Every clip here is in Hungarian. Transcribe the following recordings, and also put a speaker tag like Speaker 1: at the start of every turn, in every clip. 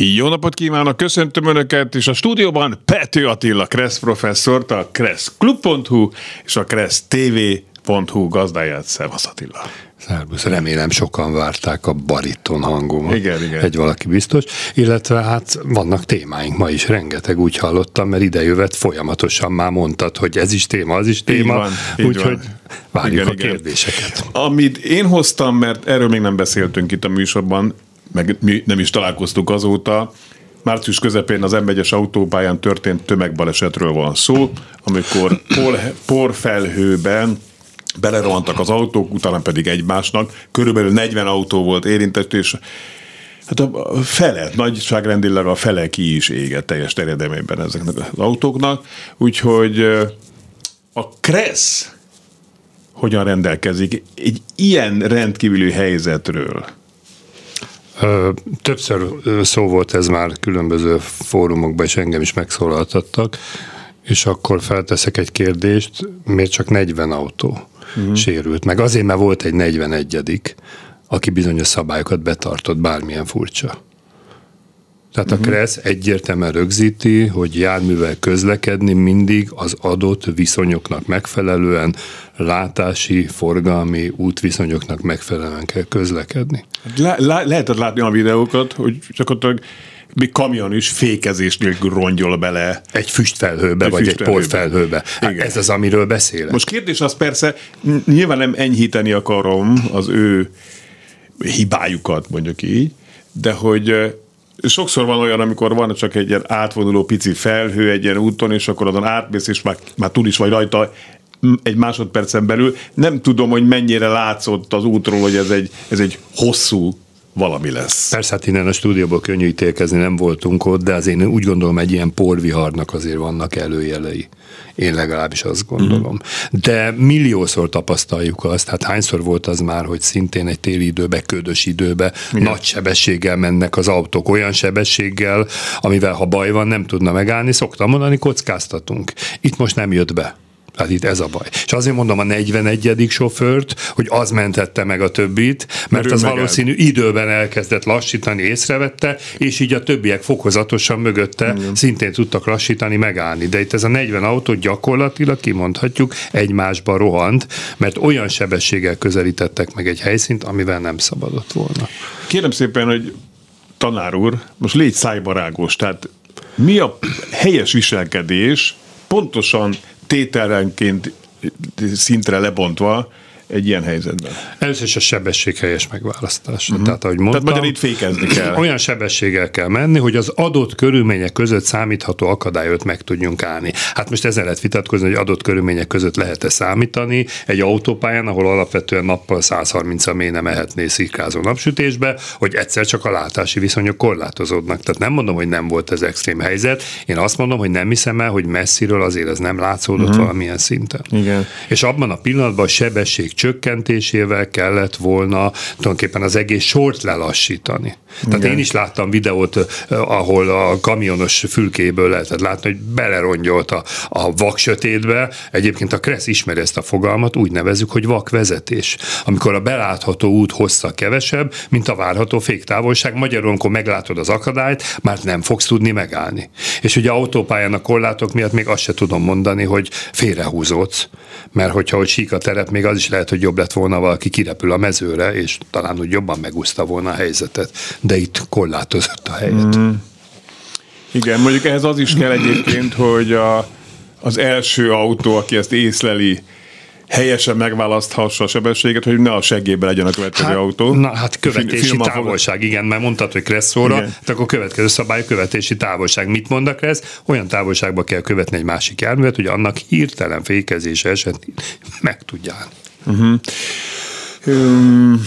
Speaker 1: Jó napot kívánok, köszöntöm Önöket, és a stúdióban Pető Attila Kressz professzort, a kresszklub.hu és a kressztv.hu gazdáját. Szevasz Attila!
Speaker 2: Szerbusz, remélem sokan várták a bariton hangomat.
Speaker 1: Igen, igen.
Speaker 2: Egy valaki biztos. Illetve hát vannak témáink ma is, rengeteg úgy hallottam, mert jövet folyamatosan már mondtad, hogy ez is téma, az is téma. Úgyhogy várjuk igen, a igen. kérdéseket.
Speaker 1: Amit én hoztam, mert erről még nem beszéltünk itt a műsorban, meg mi nem is találkoztuk azóta. Március közepén az m autópályán történt tömegbalesetről van szó, amikor por, porfelhőben belerohantak az autók, utána pedig egymásnak. Körülbelül 40 autó volt érintett, és hát a fele, nagyságrendileg a fele ki is égett teljes terjedelmében ezeknek az autóknak. Úgyhogy a Kressz hogyan rendelkezik egy ilyen rendkívüli helyzetről?
Speaker 2: Többször szó volt ez már különböző fórumokban, és engem is megszólaltattak, és akkor felteszek egy kérdést, miért csak 40 autó uh-huh. sérült meg? Azért, mert volt egy 41 aki bizonyos szabályokat betartott, bármilyen furcsa. Tehát uh-huh. a KRESZ egyértelműen rögzíti, hogy járművel közlekedni mindig az adott viszonyoknak megfelelően, látási, forgalmi útviszonyoknak megfelelően kell közlekedni.
Speaker 1: Le, le, lehetett látni a videókat, hogy csak ott még kamion is fékezés nélkül rongyol bele.
Speaker 2: Egy füstfelhőbe, egy vagy füstfelhőbe. egy porfelhőbe. Hát Igen. Ez az, amiről beszélek.
Speaker 1: Most kérdés az persze, nyilván nem enyhíteni akarom az ő hibájukat, mondjuk így, de hogy sokszor van olyan, amikor van csak egy ilyen átvonuló pici felhő egy ilyen úton, és akkor azon átmész, és már, már túl is vagy rajta egy másodpercen belül. Nem tudom, hogy mennyire látszott az útról, hogy ez egy, ez egy hosszú valami lesz.
Speaker 2: Persze, hát innen a stúdióból könnyű ítélkezni, nem voltunk ott, de azért én úgy gondolom, egy ilyen porviharnak azért vannak előjelei. Én legalábbis azt gondolom. Mm. De milliószor tapasztaljuk azt, hát hányszor volt az már, hogy szintén egy téli időbe, ködös időbe Igen. nagy sebességgel mennek az autók, olyan sebességgel, amivel ha baj van, nem tudna megállni, szoktam mondani, kockáztatunk. Itt most nem jött be. Hát itt ez a baj. És azért mondom a 41. sofőrt, hogy az mentette meg a többit, mert, mert az valószínű el. időben elkezdett lassítani, észrevette, és így a többiek fokozatosan mögötte Igen. szintén tudtak lassítani, megállni. De itt ez a 40 autó gyakorlatilag kimondhatjuk egymásba rohant, mert olyan sebességgel közelítettek meg egy helyszínt, amivel nem szabadott volna.
Speaker 1: Kérem szépen, hogy tanár úr, most légy szájbarágos, tehát mi a helyes viselkedés pontosan tételenként szintre lebontva, egy ilyen helyzetben?
Speaker 2: Először is a sebesség helyes megválasztása. Uh-huh. Tehát, ahogy mondtam,
Speaker 1: Tehát itt fékezni kell.
Speaker 2: Olyan sebességgel kell menni, hogy az adott körülmények között számítható akadályot meg tudjunk állni. Hát most ezen lehet vitatkozni, hogy adott körülmények között lehet-e számítani egy autópályán, ahol alapvetően nappal 130 a mély nem mehetné szikrázó napsütésbe, hogy egyszer csak a látási viszonyok korlátozódnak. Tehát nem mondom, hogy nem volt ez extrém helyzet. Én azt mondom, hogy nem hiszem el, hogy messziről azért ez nem látszódott uh-huh. valamilyen szinten.
Speaker 1: Igen.
Speaker 2: És abban a pillanatban a sebesség csökkentésével kellett volna tulajdonképpen az egész sort lelassítani. Tehát Igen. én is láttam videót, ahol a kamionos fülkéből lehetett látni, hogy belerongyolt a, a vaksötétbe. Egyébként a Kressz ismeri ezt a fogalmat, úgy nevezzük, hogy vakvezetés. Amikor a belátható út hossza kevesebb, mint a várható féktávolság. Magyarul, amikor meglátod az akadályt, már nem fogsz tudni megállni. És ugye autópályán a korlátok miatt még azt se tudom mondani, hogy félrehúzódsz, mert hogyha hogy sík a terep, még az is lehet, hogy jobb lett volna valaki kirepül a mezőre, és talán úgy jobban megúszta volna a helyzetet de itt korlátozott a helyet. Mm.
Speaker 1: Igen, mondjuk ehhez az is kell egyébként, hogy a, az első autó, aki ezt észleli, helyesen megválaszthassa a sebességet, hogy ne a segélybe legyen a következő
Speaker 2: hát,
Speaker 1: autó.
Speaker 2: Na hát követési Film, távolság, igen, mert mondtad, hogy kresszóra, tehát akkor következő szabály követési távolság. Mit mond a kressz? Olyan távolságba kell követni egy másik járművet, hogy annak hirtelen fékezése esetén meg tudja állni. Uh-huh.
Speaker 1: Um,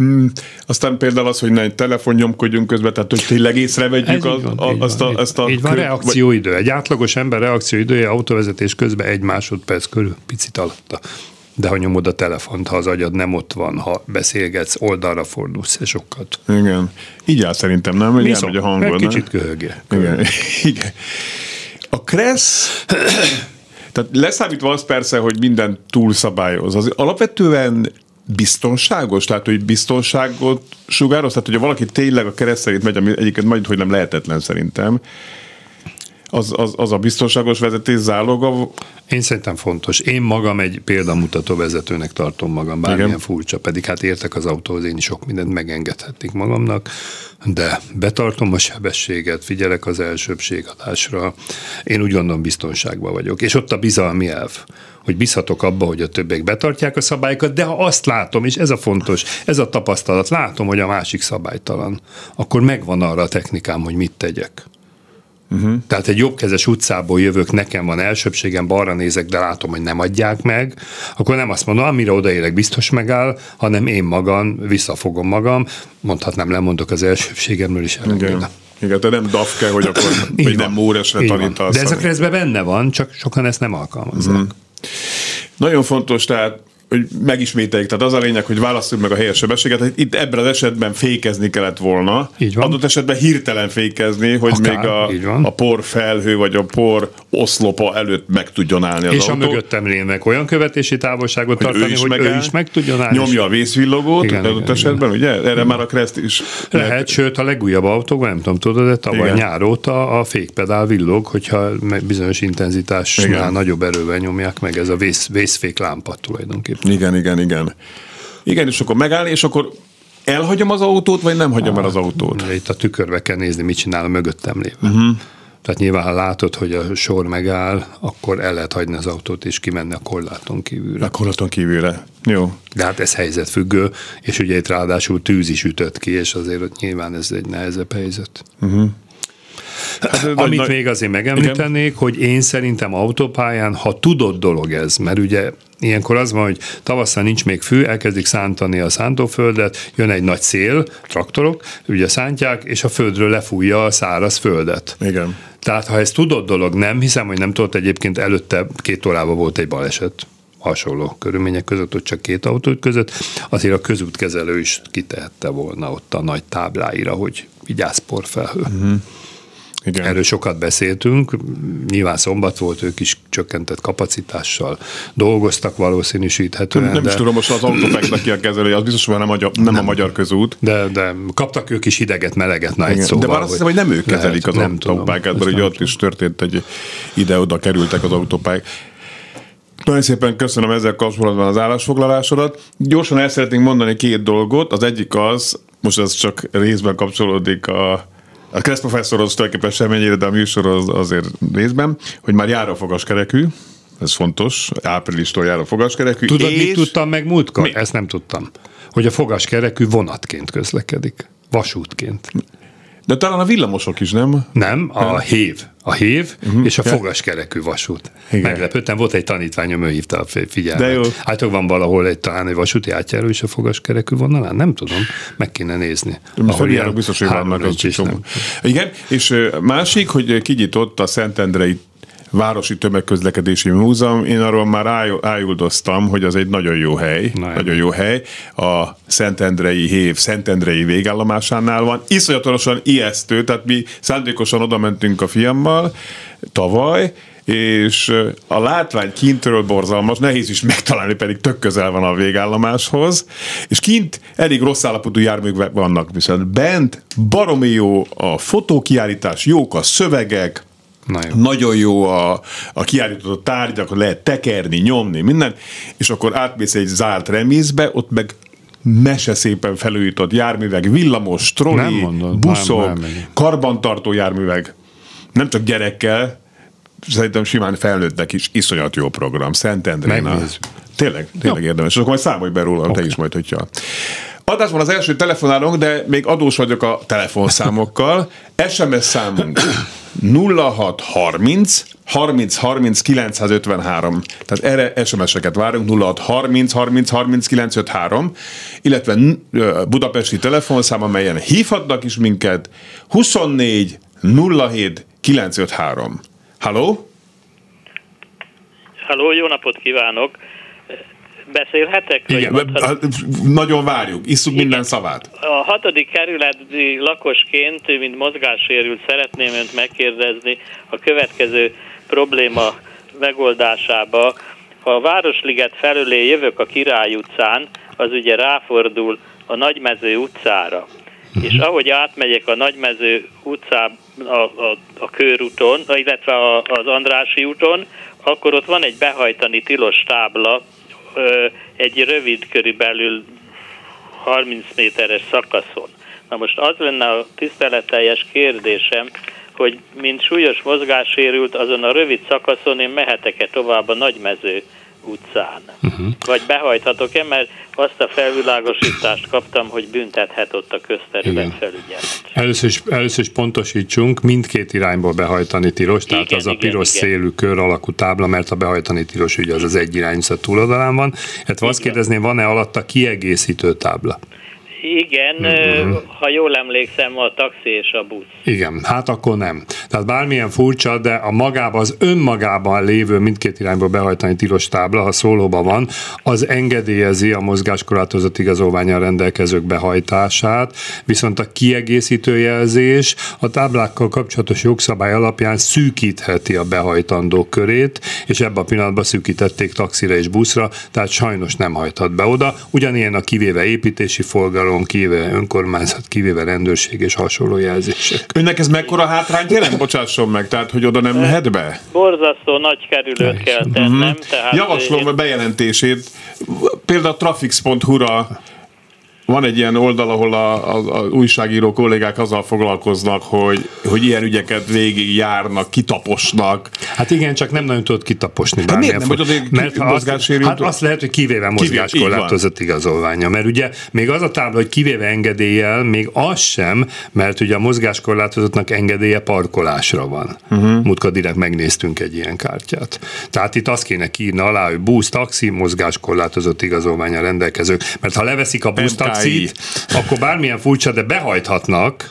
Speaker 1: Mm, aztán például az, hogy ne egy telefon nyomkodjunk közben, tehát hogy tényleg észrevegyük
Speaker 2: Ez
Speaker 1: az,
Speaker 2: így van,
Speaker 1: a, azt,
Speaker 2: van,
Speaker 1: a, azt a...
Speaker 2: Így van,
Speaker 1: kö-
Speaker 2: reakcióidő. Egy átlagos ember reakcióidője autóvezetés közben egy másodperc körül, picit alatta. De ha nyomod a telefont, ha az agyad nem ott van, ha beszélgetsz, oldalra fordulsz, és sokat.
Speaker 1: Igen. Így áll szerintem, nem? Hogy elmegy a hangod,
Speaker 2: kicsit köhögje.
Speaker 1: Igen. Igen. A Kressz, tehát leszámítva az persze, hogy minden túlszabályoz, az alapvetően biztonságos, tehát hogy biztonságot sugároz, tehát hogyha valaki tényleg a kereszt szerint megy, ami egyébként majd, hogy nem lehetetlen szerintem, az, az, az a biztonságos vezetés záloga,
Speaker 2: Én szerintem fontos. Én magam egy példamutató vezetőnek tartom magam, bármilyen
Speaker 1: Igen.
Speaker 2: furcsa, pedig hát értek az autóhoz, én is sok mindent megengedhetnék magamnak, de betartom a sebességet, figyelek az elsőbségadásra, én úgy gondolom biztonságban vagyok. És ott a bizalmi elv, hogy bízhatok abba, hogy a többiek betartják a szabályokat, de ha azt látom, és ez a fontos, ez a tapasztalat, látom, hogy a másik szabálytalan, akkor megvan arra a technikám, hogy mit tegyek. Uh-huh. Tehát egy jobbkezes utcából jövök, nekem van elsőbségem, balra nézek, de látom, hogy nem adják meg, akkor nem azt mondom, amire odaérek, biztos megáll, hanem én magam visszafogom magam, mondhatnám, lemondok az elsőbségemről is
Speaker 1: igen, igen, te nem dafke, hogy akkor vagy nem móresre tanítasz.
Speaker 2: De ez a benne van, csak sokan ezt nem alkalmazzák. Mm.
Speaker 1: Nagyon fontos, tehát hogy megismételjük, tehát az a lényeg, hogy válasszuk meg a helyes sebességet. Hát Itt ebben az esetben fékezni kellett volna.
Speaker 2: Így van.
Speaker 1: Adott esetben hirtelen fékezni, hogy
Speaker 2: Akár,
Speaker 1: még a, a por felhő vagy a por oszlopa előtt meg tudjon állni az
Speaker 2: És a
Speaker 1: autó.
Speaker 2: mögöttem lévnek olyan követési távolságot
Speaker 1: hogy ő
Speaker 2: tartani,
Speaker 1: is,
Speaker 2: hogy
Speaker 1: megáll,
Speaker 2: ő is meg tudjon állni.
Speaker 1: Nyomja a vészvillogót,
Speaker 2: Igen,
Speaker 1: adott
Speaker 2: igen,
Speaker 1: esetben, ugye? Erre már a Kreszt is.
Speaker 2: Lehet, sőt a legújabb autókban, nem tudom, tudod, de tavaly
Speaker 1: Igen.
Speaker 2: nyár óta a fékpedál villog, hogyha bizonyos intenzitásnál
Speaker 1: Igen.
Speaker 2: nagyobb erővel nyomják meg, ez a vész, vészfék lámpa tulajdonképpen.
Speaker 1: Igen, igen, igen. Igen, és akkor megállni, és akkor elhagyom az autót, vagy nem hagyom el az autót?
Speaker 2: Itt a tükörbe kell nézni, mit csinál a mögöttem lévő. Uh-huh. Tehát nyilván, ha látod, hogy a sor megáll, akkor el lehet hagyni az autót és kimenni a korláton kívülre.
Speaker 1: A korlaton kívülre. Jó.
Speaker 2: De hát ez helyzetfüggő, és ugye itt ráadásul tűz is ütött ki, és azért ott nyilván ez egy nehezebb helyzet.
Speaker 1: Hát, ez
Speaker 2: Amit
Speaker 1: nagy-
Speaker 2: még azért megemlítenék, hogy én szerintem autópályán, ha tudott dolog ez, mert ugye ilyenkor az van, hogy tavasszal nincs még fű, elkezdik szántani a szántóföldet, jön egy nagy szél, traktorok, ugye szántják, és a földről lefújja a száraz földet.
Speaker 1: Igen.
Speaker 2: Tehát ha ez tudott dolog, nem hiszem, hogy nem tudott egyébként előtte két órában volt egy baleset hasonló körülmények között, ott csak két autó között, azért a közútkezelő is kitehette volna ott a nagy tábláira, hogy vigyázz porfelhő. Uh-huh.
Speaker 1: Igen.
Speaker 2: Erről sokat beszéltünk, nyilván szombat volt, ők is csökkentett kapacitással dolgoztak valószínűsíthetően.
Speaker 1: Nem, nem
Speaker 2: de,
Speaker 1: is tudom most az autópeknek ki a kezelője, az biztos, hogy nem, a magyar, nem, a magyar közút.
Speaker 2: De, de kaptak ők is hideget, meleget, na egy
Speaker 1: Igen.
Speaker 2: szóval.
Speaker 1: De már azt hiszem, hogy nem ők
Speaker 2: lehet,
Speaker 1: kezelik az
Speaker 2: nem tudom.
Speaker 1: autópályákat, mert ugye
Speaker 2: nem
Speaker 1: ott is történt egy ide-oda kerültek az autópályák. Nagyon szépen köszönöm ezzel kapcsolatban az állásfoglalásodat. Gyorsan el szeretnénk mondani két dolgot. Az egyik az, most ez csak részben kapcsolódik a, a Kressz professzorhoz tulajdonképpen semennyire, de a műsorhoz azért részben, hogy már jár a fogaskerekű, ez fontos, áprilistól jár a fogaskerekű.
Speaker 2: Tudod,
Speaker 1: és...
Speaker 2: mit tudtam meg múltkor?
Speaker 1: Mi?
Speaker 2: Ezt nem tudtam. Hogy a fogaskerekű vonatként közlekedik. Vasútként.
Speaker 1: De talán a villamosok is, nem?
Speaker 2: Nem, a hév. A hév uh-huh. és a fogaskerekű vasút.
Speaker 1: Igen.
Speaker 2: Meglepődtem, volt egy tanítványom, ő hívta a fi- figyelmet.
Speaker 1: De jó.
Speaker 2: Hát van valahol egy talán egy vasúti átjáró is a fogaskerekű vonalán? Nem tudom, meg kéne nézni. Ahol ilyen
Speaker 1: biztos, hogy vannak az. Igen, és másik, hogy kinyitott a Szentendrei Városi Tömegközlekedési Múzeum, én arról már áj- ájuldoztam, hogy az egy nagyon jó hely,
Speaker 2: Na,
Speaker 1: nagyon jó hely. A Szentendrei Hév Szentendrei végállomásánál van. Iszonyatosan ijesztő, tehát mi szándékosan oda mentünk a fiammal tavaly, és a látvány kintről borzalmas, nehéz is megtalálni, pedig tök közel van a végállomáshoz, és kint elég rossz állapotú járművek vannak, viszont bent baromi jó a fotókiállítás, jók a szövegek,
Speaker 2: Na jó.
Speaker 1: nagyon jó a, a kiállított tárgy, akkor lehet tekerni, nyomni, minden, és akkor átmész egy zárt remízbe, ott meg mese szépen felújított járművek, villamos, troli,
Speaker 2: mondod,
Speaker 1: buszok,
Speaker 2: nem, nem,
Speaker 1: karbantartó járművek. Nem csak gyerekkel, szerintem simán felnőttnek is iszonyat jó program. Szentendrén. Tényleg, tényleg érdemes. És akkor majd számolj be róla, te is majd, hogyha. Adásban az első telefonálunk, de még adós vagyok a telefonszámokkal. SMS számunk 0630 30 30 953. Tehát erre SMS-eket várunk 06 30 30 30 953, illetve budapesti telefonszám, amelyen hívhatnak is minket 24 07 953. Halló?
Speaker 3: Halló, jó napot kívánok! Beszélhetek?
Speaker 1: Igen, hát, nagyon várjuk, isszuk Igen. minden szavát.
Speaker 3: A hatodik kerületi lakosként, mint mozgássérült, szeretném önt megkérdezni a következő probléma megoldásába. Ha a Városliget felülé jövök a Király utcán, az ugye ráfordul a Nagymező utcára. Uh-huh. És ahogy átmegyek a Nagymező utcán, a, a, a körúton, illetve a, az Andrási úton, akkor ott van egy behajtani tilos tábla, egy rövid, körülbelül 30 méteres szakaszon. Na most az lenne a tiszteleteljes kérdésem, hogy mint súlyos mozgássérült, azon a rövid szakaszon én mehetek-e tovább a nagymező utcán. Uh-huh. Vagy behajthatok-e, mert azt a felvilágosítást kaptam, hogy büntethet ott a közterület felügyelet.
Speaker 2: Először is, először is pontosítsunk, mindkét irányból behajtani tilos, igen, tehát az igen, a piros igen. szélű kör alakú tábla, mert a behajtani tilos ugye az az egy irányzat túloldalán van. Hát azt kérdezném, van-e alatta kiegészítő tábla?
Speaker 3: Igen, mm-hmm. ha jól emlékszem, a taxi és a busz.
Speaker 2: Igen, hát akkor nem. Tehát bármilyen furcsa, de a magában, az önmagában lévő mindkét irányba behajtani tilos tábla, ha szólóban van, az engedélyezi a mozgáskorlátozott igazolványal rendelkezők behajtását, viszont a kiegészítő jelzés a táblákkal kapcsolatos jogszabály alapján szűkítheti a behajtandó körét, és ebben a pillanatban szűkítették taxira és buszra, tehát sajnos nem hajthat be oda. Ugyanilyen a kivéve építési forgalom, forgalom, kivéve önkormányzat, kivéve rendőrség és hasonló jelzések.
Speaker 1: Önnek ez mekkora hátrányt jelent? Bocsásson meg, tehát hogy oda nem mehet be?
Speaker 3: Borzasztó nagy kerülőt kell tennem. Mm-hmm.
Speaker 1: Tehát Javaslom én... a bejelentését. Például a trafix.hu-ra van egy ilyen oldal, ahol a, a, a újságíró kollégák azzal foglalkoznak, hogy, hogy ilyen ügyeket végig járnak, kitaposnak.
Speaker 2: Hát igen, csak nem nagyon tudod kitaposni. Hát miért nem, hogy mert ha azt, hát azt lehet, hogy kivéve mozgáskorlátozott igazolványa. Mert ugye még az a tábla, hogy kivéve engedéllyel, még az sem, mert ugye a mozgáskorlátozottnak engedélye parkolásra van. Uh-huh. Múltkor direkt megnéztünk egy ilyen kártyát. Tehát itt azt kéne kiírni alá, hogy busz, taxi, mozgáskorlátozott igazolványa rendelkezők. Mert ha leveszik a busz, taxit, akkor bármilyen furcsa, de behajthatnak,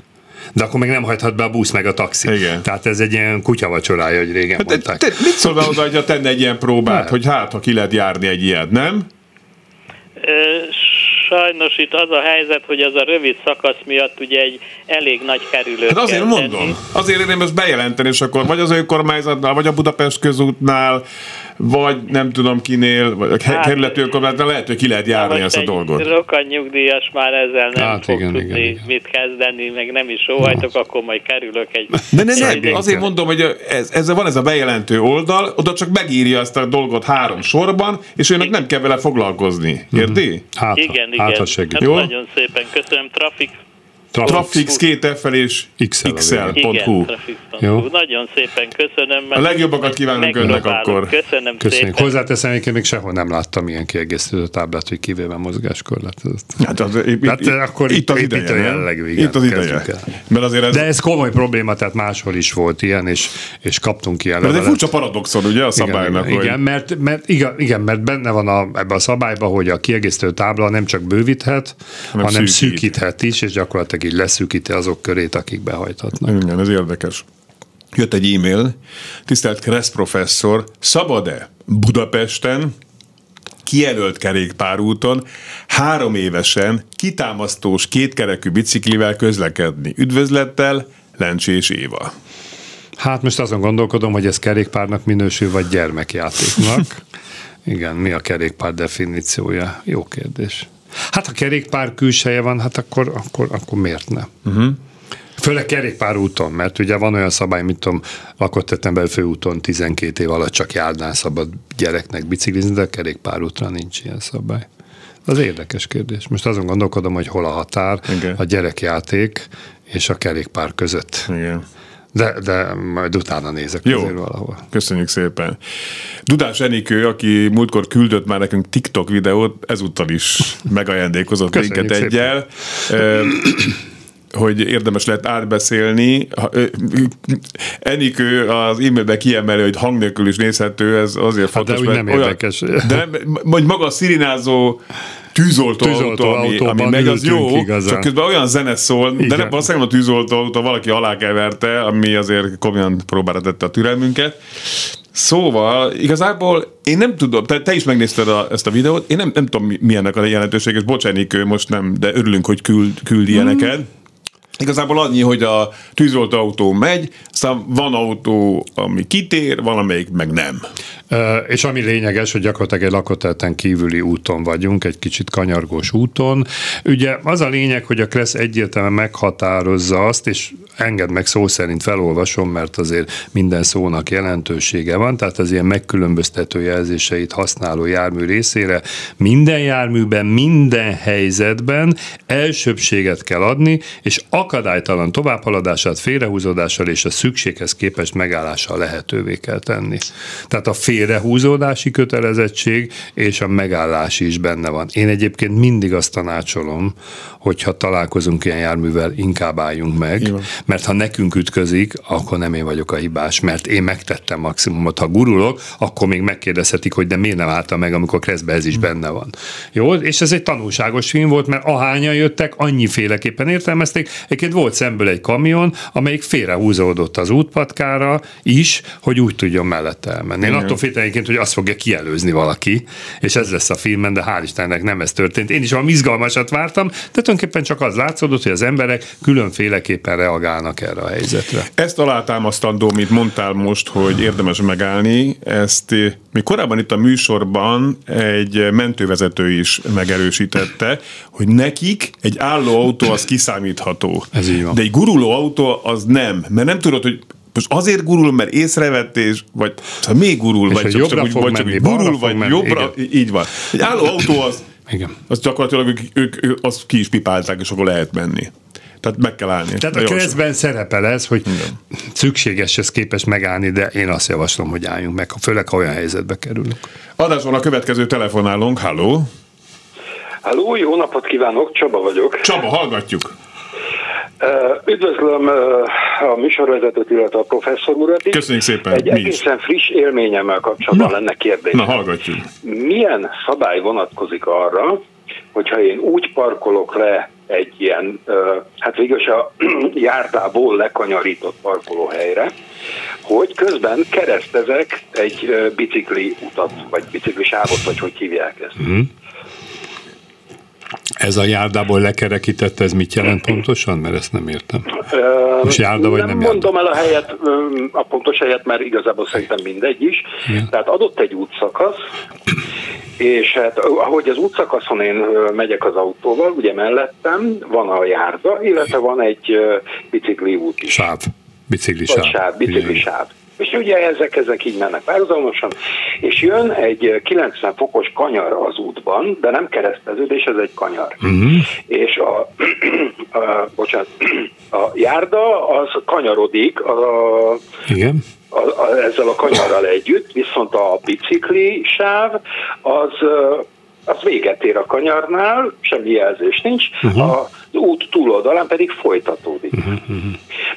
Speaker 2: de akkor meg nem hajthat be a busz meg a taxi. Igen. Tehát ez egy ilyen kutyavacsorája, hogy régen hát, mondták. Te,
Speaker 1: te, mit szólna oda, hogy tenne egy ilyen próbát, hát. hogy hát, ha ki lehet járni egy ilyet, nem?
Speaker 3: sajnos itt az a helyzet, hogy az a rövid szakasz miatt ugye egy elég nagy kerülő. Hát
Speaker 1: azért mondom, tenni. azért én ezt bejelenteni, és akkor vagy az önkormányzatnál, vagy a Budapest közútnál, vagy nem tudom kinél, vagy a hát, kerületi önkormányzatnál lehet, hogy ki lehet járni ezt a dolgot.
Speaker 3: Rokan nyugdíjas már ezzel nem hát, fog igen, tudni igen, igen. mit kezdeni, meg nem is óhajtok, no. akkor majd kerülök egy...
Speaker 1: Ne, ne, ne, ne azért mondom, hogy ez, ez, van ez a bejelentő oldal, oda csak megírja ezt a dolgot három sorban, és önnek nem kell vele foglalkozni. Érti? Mm-hmm.
Speaker 3: Hát, igen, igen. Hát, segít. Hát Jó? Nagyon szépen köszönöm. Traffic
Speaker 1: Trafix két f és xl.hu.
Speaker 3: Jó. Nagyon szépen köszönöm.
Speaker 1: A legjobbakat kívánunk önnek akkor.
Speaker 3: Köszönöm Köszönjük.
Speaker 2: szépen. Hozzáteszem, hogy még sehol nem láttam ilyen kiegészítő táblát, hogy kivéve mozgáskorlátozott.
Speaker 1: Hát, az, itt, hát akkor itt, az ideje, jellegű, igen, itt az ideje. Mert azért ez...
Speaker 2: De ez komoly probléma, tehát máshol is volt ilyen, és, és kaptunk ilyen
Speaker 1: De ez egy furcsa paradoxon, ugye a szabálynak.
Speaker 2: Igen, hogy... igen, mert, mert, igen, igen, mert benne van a, ebbe a szabályban, hogy a kiegészítő tábla nem csak bővíthet, hanem, hanem szűkít. szűkíthet is, és gyakorlatilag így leszűkíti azok körét, akik behajthatnak.
Speaker 1: Igen, ez érdekes. Jött egy e-mail, tisztelt Kressz professzor, szabad-e Budapesten kijelölt kerékpárúton három évesen kitámasztós kétkerekű biciklivel közlekedni. Üdvözlettel, Lencsés Éva.
Speaker 2: Hát most azon gondolkodom, hogy ez kerékpárnak minősül, vagy gyermekjátéknak. Igen, mi a kerékpár definíciója? Jó kérdés. Hát ha kerékpár külseje van, hát akkor, akkor, akkor miért ne? Uh-huh. Főleg kerékpár úton, mert ugye van olyan szabály, mint tudom, lakott belül főúton 12 év alatt csak járdán szabad gyereknek biciklizni, de kerékpár útra nincs ilyen szabály. Az érdekes kérdés. Most azon gondolkodom, hogy hol a határ Igen. a gyerekjáték és a kerékpár között. Igen. De, de majd utána nézek
Speaker 1: Jó,
Speaker 2: azért valahol.
Speaker 1: köszönjük szépen. Dudás Enikő, aki múltkor küldött már nekünk TikTok videót, ezúttal is megajándékozott minket egyel. Hogy érdemes lehet átbeszélni. Enikő az e-mailben kiemeli, hogy hang nélkül is nézhető, ez azért
Speaker 2: Hát de
Speaker 1: fontos.
Speaker 2: úgy
Speaker 1: mert
Speaker 2: nem érdekes.
Speaker 1: De vagy maga a szirinázó tűzoltó,
Speaker 2: Tűzoltó
Speaker 1: autó, ami, ami megy, az jó,
Speaker 2: igazán.
Speaker 1: csak közben olyan zene szól, de
Speaker 2: Igen.
Speaker 1: nem, valószínűleg a tűzoltó autó valaki alákeverte, ami azért komolyan próbára tette a türelmünket. Szóval igazából én nem tudom, te, te is megnézted a, ezt a videót, én nem, nem tudom mi, mi ennek a jelentőség, és bocsánat, most nem, de örülünk, hogy küld, küld ilyeneket. Igazából annyi, hogy a tűzoltó autó megy, aztán van autó, ami kitér, valamelyik meg nem.
Speaker 2: És ami lényeges, hogy gyakorlatilag egy lakótelten kívüli úton vagyunk, egy kicsit kanyargós úton. Ugye az a lényeg, hogy a Kressz egyértelműen meghatározza azt, és enged meg szó szerint felolvasom, mert azért minden szónak jelentősége van, tehát az ilyen megkülönböztető jelzéseit használó jármű részére minden járműben, minden helyzetben elsőbséget kell adni, és akadálytalan továbbhaladását félrehúzódással és a szükséghez képest megállással lehetővé kell tenni. Tehát a félrehúzódási kötelezettség és a megállás is benne van. Én egyébként mindig azt tanácsolom, hogyha találkozunk ilyen járművel, inkább álljunk meg, mert ha nekünk ütközik, akkor nem én vagyok a hibás, mert én megtettem maximumot. Ha gurulok, akkor még megkérdezhetik, hogy de miért nem álltam meg, amikor kreszbe ez is benne van. Jó, és ez egy tanulságos film volt, mert ahányan jöttek, annyiféleképpen értelmezték. Egyébként volt szemből egy kamion, amelyik félrehúzódott az útpatkára is, hogy úgy tudjon mellette elmenni. Én attól féltem egyébként, hogy azt fogja kielőzni valaki, és ez lesz a filmben, de hál' Istennek nem ez történt. Én is valami izgalmasat vártam, de tulajdonképpen csak az látszódott, hogy az emberek különféleképpen reagálnak erre a helyzetre.
Speaker 1: Ezt alátámasztandó, mint mondtál most, hogy érdemes megállni, ezt eh, még korábban itt a műsorban egy mentővezető is megerősítette, hogy nekik egy álló autó az kiszámítható.
Speaker 2: Ez így van.
Speaker 1: De egy guruló autó az nem, mert nem tudod, hogy most azért gurul, mert észrevett, és vagy szóval még gurul,
Speaker 2: És
Speaker 1: vagy csak,
Speaker 2: jobbra
Speaker 1: csak
Speaker 2: fog
Speaker 1: vagy csak
Speaker 2: menni, balra
Speaker 1: gurul,
Speaker 2: fog
Speaker 1: vagy
Speaker 2: menni,
Speaker 1: jobbra, így van. Egy álló autó az,
Speaker 2: Igen.
Speaker 1: az gyakorlatilag ők, ők, ők azt ki is pipálták, és akkor lehet menni. Tehát meg kell állni.
Speaker 2: Tehát a keresztben szerepel ez, hogy szükséges ez képes megállni, de én azt javaslom, hogy álljunk meg, főleg ha olyan helyzetbe kerülünk.
Speaker 1: Adáson a következő telefonálunk. Halló?
Speaker 4: Halló, jó napot kívánok, Csaba vagyok.
Speaker 1: Csaba, hallgatjuk.
Speaker 4: Üdvözlöm a műsorvezetőt, illetve a professzor urat is.
Speaker 1: Köszönjük szépen,
Speaker 4: Egy
Speaker 1: mi is.
Speaker 4: egészen friss élményemmel kapcsolatban lenne kérdés.
Speaker 1: Na, hallgatjuk.
Speaker 4: Milyen szabály vonatkozik arra, hogyha én úgy parkolok le egy ilyen, hát végül is a járdából lekanyarított parkolóhelyre, hogy közben keresztezek egy bicikli utat, vagy bicikli sávot, vagy hogy hívják ezt.
Speaker 1: Mhm.
Speaker 2: Ez a járdából lekerekített, ez mit jelent pontosan? Mert ezt nem értem. Most járda vagy
Speaker 4: nem
Speaker 2: nem járda?
Speaker 4: mondom el a helyet, a pontos helyet, mert igazából szerintem mindegy is.
Speaker 2: Igen.
Speaker 4: Tehát adott egy útszakasz, és hát ahogy az útszakaszon én megyek az autóval, ugye mellettem van a járda, illetve van egy bicikli út is.
Speaker 2: Sáv. Bicikli sáv.
Speaker 4: sáv, bicikli
Speaker 2: Igen.
Speaker 4: sáv. És ugye ezek, ezek így mennek párhuzamosan, és jön egy 90 fokos kanyar az útban, de nem kereszteződés, ez egy kanyar. Uh-huh. És a, a, bocsánat, a járda az kanyarodik a,
Speaker 2: Igen.
Speaker 4: a, a, ezzel a kanyarral együtt, viszont a bicikli sáv az, az véget ér a kanyarnál, semmi jelzés nincs, uh-huh. az út túloldalán pedig folytatódik. Uh-huh.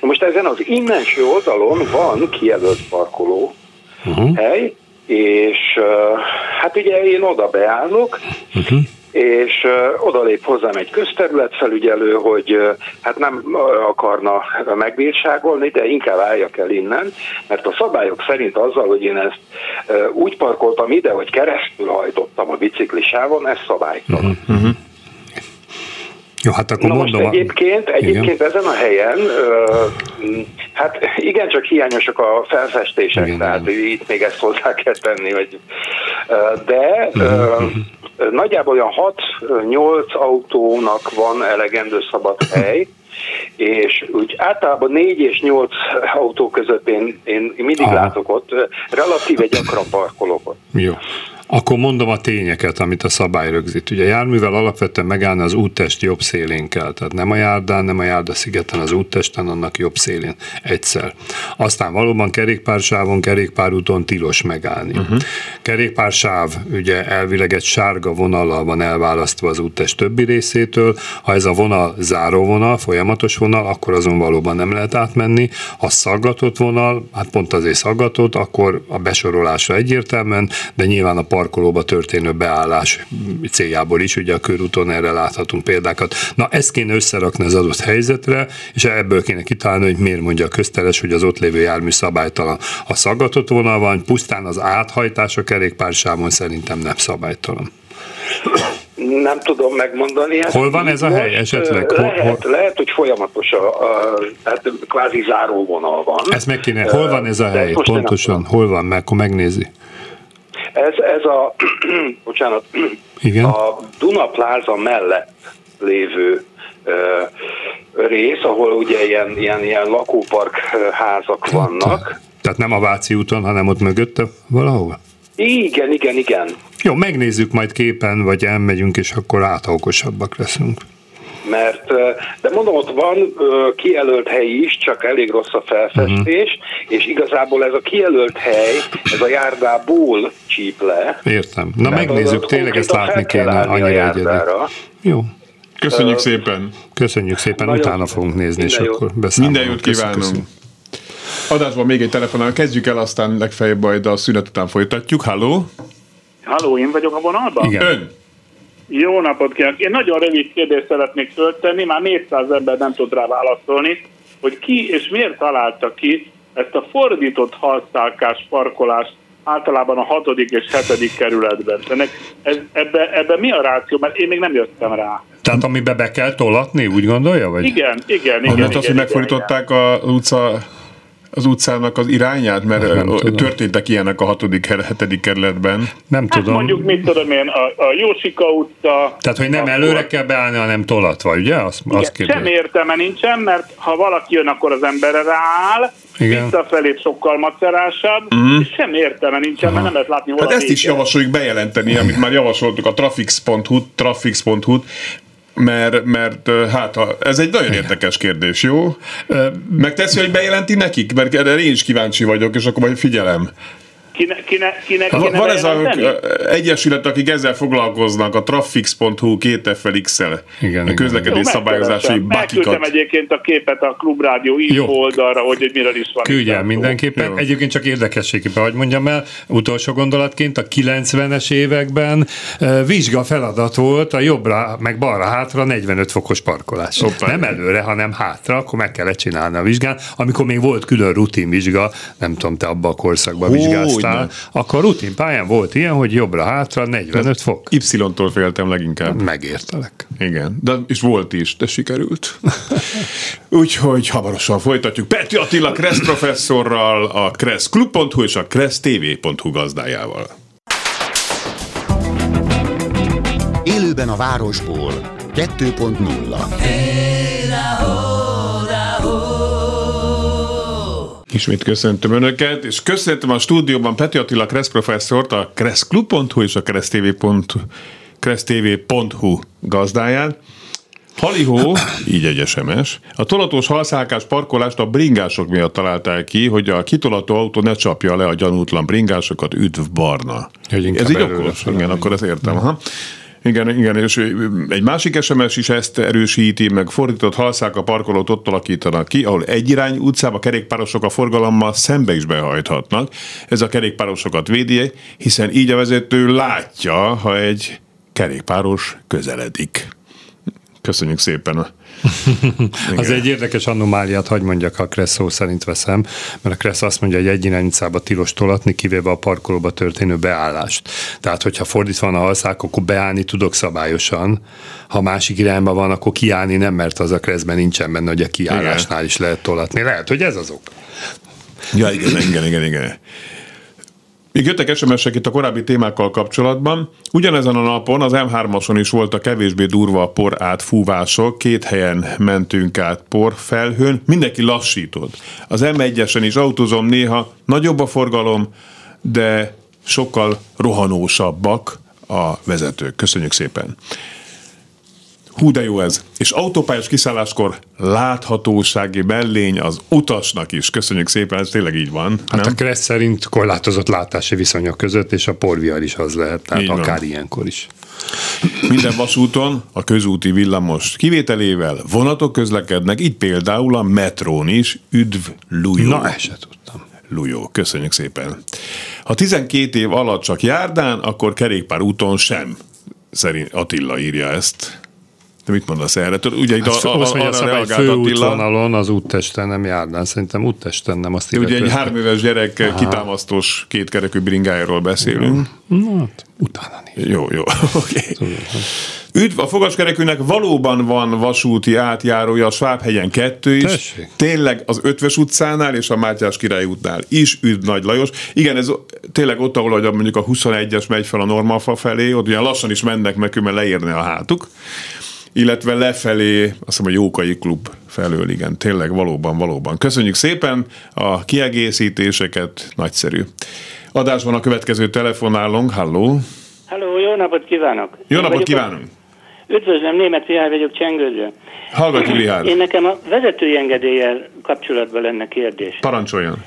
Speaker 4: Na most ezen az innenső oldalon van kijelölt parkoló uh-huh. hely, és hát ugye én oda beállok, uh-huh és odalép hozzám egy közterületfelügyelő, hogy hát nem akarna megbírságolni, de inkább álljak el innen, mert a szabályok szerint azzal, hogy én ezt úgy parkoltam ide, hogy keresztül hajtottam a bicikli sávon, ez szabálytalan. Uh-huh.
Speaker 2: Jó, hát akkor
Speaker 4: Na most
Speaker 2: mondom. a-
Speaker 4: egyébként, egyébként
Speaker 2: Igen.
Speaker 4: ezen a helyen, ö, hát igencsak hiányosak a felfestések,
Speaker 2: Igen,
Speaker 4: tehát
Speaker 2: igen.
Speaker 4: itt még ezt hozzá kell tenni, hogy, de ö,
Speaker 2: Mhm,
Speaker 4: nagyjából olyan 6-8 autónak van elegendő szabad hely, és úgy általában 4 és 8 autó között én, én mindig
Speaker 2: Aha.
Speaker 4: látok ott, relatíve gyakran parkolok ott.
Speaker 2: Jó. Akkor mondom a tényeket, amit a szabály rögzít. Ugye a járművel alapvetően megállni az úttest jobb szélén kell. Tehát nem a járdán, nem a járda szigeten, az úttesten, annak jobb szélén egyszer. Aztán valóban kerékpársávon, kerékpárúton tilos megállni. Uh-huh. Kerékpársáv ugye elvileg egy sárga vonallal van elválasztva az úttest többi részétől. Ha ez a vonal záróvonal, folyamatos vonal, akkor azon valóban nem lehet átmenni. Ha szaggatott vonal, hát pont azért szaggatott, akkor a besorolásra egyértelműen, de nyilván a parkolóba történő beállás céljából is, ugye a körúton erre láthatunk példákat. Na ezt kéne összerakni az adott helyzetre, és ebből kéne kitalálni, hogy miért mondja a közteles, hogy az ott lévő jármű szabálytalan. Ha szaggatott vonal van, pusztán az áthajtás a kerékpársávon szerintem nem szabálytalan.
Speaker 4: Nem tudom megmondani. Ezt
Speaker 2: hol van ez a hely esetleg?
Speaker 4: Lehet, hol, hol? lehet hogy folyamatos, a, a, tehát kvázi záróvonal van.
Speaker 2: Ezt meg kéne. Hol van ez a hely? Pontosan. Hol van? Meg akkor megnézi.
Speaker 4: Ez, ez a, bocsánat,
Speaker 2: Igen?
Speaker 4: a Duna Plaza mellett lévő rész, ahol ugye ilyen, ilyen, ilyen lakópark házak vannak.
Speaker 2: Tehát nem a Váci úton, hanem ott mögötte valahol?
Speaker 4: Igen, igen, igen.
Speaker 2: Jó, megnézzük majd képen, vagy elmegyünk, és akkor átokosabbak leszünk
Speaker 4: mert, de mondom, ott van kijelölt hely is, csak elég rossz a felfestés, uh-huh. és igazából ez a kijelölt hely, ez a járdából csíp le.
Speaker 2: Értem. Na megnézzük, tényleg ezt látni kéne, annyira egyedik. Jó.
Speaker 1: Köszönjük uh, szépen.
Speaker 2: Köszönjük szépen, Nagyon utána fogunk nézni, és jót. akkor beszámolunk.
Speaker 1: Minden jót kívánunk. Adásban még egy telefonál, kezdjük el, aztán legfeljebb majd a szünet után folytatjuk. Halló?
Speaker 5: Halló, én vagyok a vonalban?
Speaker 2: Igen. Ön?
Speaker 5: Jó napot kívánok! Én nagyon rövid kérdést szeretnék föltenni, már 400 ember nem tud rá válaszolni, hogy ki és miért találta ki ezt a fordított halszálkás parkolást általában a hatodik és hetedik kerületben. Ennek, ez, ebbe, ebbe mi a ráció? Mert én még nem jöttem rá.
Speaker 2: Tehát amiben be kell tolatni, úgy gondolja? Vagy?
Speaker 5: Igen, igen, igen.
Speaker 1: Mert azt, hogy megfordították az utca az utcának az irányát, mert nem történtek ilyenek a hatodik, hetedik kerületben.
Speaker 2: Nem hát tudom.
Speaker 5: mondjuk, mit tudom én, a, a Jósika utca.
Speaker 2: Tehát, hogy nem akkor... előre kell beállni, hanem tolatva, ugye? Azt,
Speaker 5: Igen, azt sem értelme nincsen, mert ha valaki jön, akkor az emberre rááll, igen. visszafelé sokkal macerásabb, mm. és sem értelme nincsen, Aha. mert nem lehet látni hol
Speaker 1: Hát ezt is javasoljuk bejelenteni, amit már javasoltuk a trafix.hu, trafix.hu, mert, mert hát ez egy nagyon érdekes kérdés, jó? Megteszi, hogy bejelenti nekik? Mert erre én is kíváncsi vagyok, és akkor majd figyelem.
Speaker 5: Kine, kine, kine,
Speaker 1: kine Van ez az egyesület, akik ezzel foglalkoznak, a Trafix.hu két. Igen, a közlekedés igen. szabályozási
Speaker 5: bakikat. Megküldtem egyébként a képet a Klubrádió info oldalra, hogy, hogy miről is van.
Speaker 2: Küldj el mindenképpen. Jó. Egyébként csak érdekességképpen, hogy mondjam el, utolsó gondolatként a 90-es években vizsga feladat volt a jobbra, meg balra, hátra 45 fokos parkolás. Hoppá. Nem előre, hanem hátra, akkor meg kellett csinálni a vizsgán. Amikor még volt külön rutinvizsga, nem tudom, te abban a korszakban vizsgáztál pályán, akkor rutin pályán volt ilyen, hogy jobbra-hátra 45 fok.
Speaker 1: Y-tól féltem leginkább.
Speaker 2: Megértelek.
Speaker 1: Igen, de és volt is, de sikerült. Úgyhogy hamarosan folytatjuk Peti Attila Kressz professzorral, a kresszklub.hu és a kressztv.hu gazdájával.
Speaker 6: Élőben a városból 2.0 hey,
Speaker 1: Ismét köszöntöm Önöket, és köszöntöm a stúdióban Peti Attila Kressz professzort, a kresszklub.hu és a kressztv.hu gazdáját. Halihó, így egy SMS, a tolatós halszálkás parkolást a bringások miatt találták ki, hogy a kitolató autó ne csapja le a gyanútlan bringásokat, üdv barna. Ez így okos? Igen, akkor ezt értem. Aha. Igen, igen, és egy másik SMS is ezt erősíti, meg fordított halszák a parkolót ott alakítanak ki, ahol egyirány utcába kerékpárosok a forgalommal szembe is behajthatnak. Ez a kerékpárosokat védi, hiszen így a vezető látja, ha egy kerékpáros közeledik. Köszönjük szépen
Speaker 2: az egy érdekes anomáliát, hagy mondjak, a Kresszó szerint veszem, mert a Kressz azt mondja, hogy egy irányítszába tilos tolatni, kivéve a parkolóba történő beállást. Tehát, hogyha fordítva van a halszák, akkor beállni tudok szabályosan, ha másik irányba van, akkor kiállni nem, mert az a Kresszben nincsen benne, hogy a kiállásnál is lehet tolatni. Lehet, hogy ez az ok.
Speaker 1: Ja, igen, igen, igen, igen. Még jöttek SMS-ek itt a korábbi témákkal kapcsolatban. Ugyanezen a napon az M3-ason is volt a kevésbé durva por átfúvások, két helyen mentünk át por felhőn, mindenki lassított. Az M1-esen is autózom néha, nagyobb a forgalom, de sokkal rohanósabbak a vezetők. Köszönjük szépen! Hú, de jó ez. És autópályás kiszálláskor láthatósági mellény az utasnak is. Köszönjük szépen, ez tényleg így van.
Speaker 2: Hát
Speaker 1: nem?
Speaker 2: a Kressz szerint korlátozott látási viszonyok között, és a porvihar is az lehet, tehát
Speaker 1: Így van.
Speaker 2: akár ilyenkor is.
Speaker 1: Minden vasúton a közúti villamos kivételével vonatok közlekednek, így például a metrón is. Üdv Lujó.
Speaker 2: Na, ezt se tudtam.
Speaker 1: Lujó, köszönjük szépen. Ha 12 év alatt csak járdán, akkor kerékpár úton sem. Szerint Attila írja ezt. De mit mondasz erre? Ugye itt
Speaker 2: Hát,
Speaker 1: a, a,
Speaker 2: azt mondja,
Speaker 1: arra Attila,
Speaker 2: főútvonalon az úttesten nem járdán, szerintem úttesten nem azt
Speaker 1: ugye egy három éves gyerek Aha. kitámasztós kétkerekű bringájáról beszélünk.
Speaker 2: Na, hát, utána néz.
Speaker 1: Jó, jó, oké. Okay. Üdv, a fogaskerekűnek valóban van vasúti átjárója, a Svábhegyen kettő is.
Speaker 2: Tessék.
Speaker 1: Tényleg az Ötves utcánál és a Mátyás király útnál is üdv Nagy Lajos. Igen, ez tényleg ott, ahol mondjuk a 21-es megy fel a Normalfa felé, ott ugye lassan is mennek meg, mert leérne a hátuk illetve lefelé, azt hiszem a Jókai Klub felől, igen, tényleg valóban, valóban. Köszönjük szépen a kiegészítéseket, nagyszerű. Adásban a következő telefonálunk, halló.
Speaker 7: Halló, jó napot kívánok!
Speaker 1: Jó napot kívánunk!
Speaker 7: Üdvözlöm, német Mihály vagyok Csengőző.
Speaker 1: Hallgatjuk, Rihárd.
Speaker 7: Én nekem a vezetői engedéllyel kapcsolatban lenne kérdés.
Speaker 1: Parancsoljon.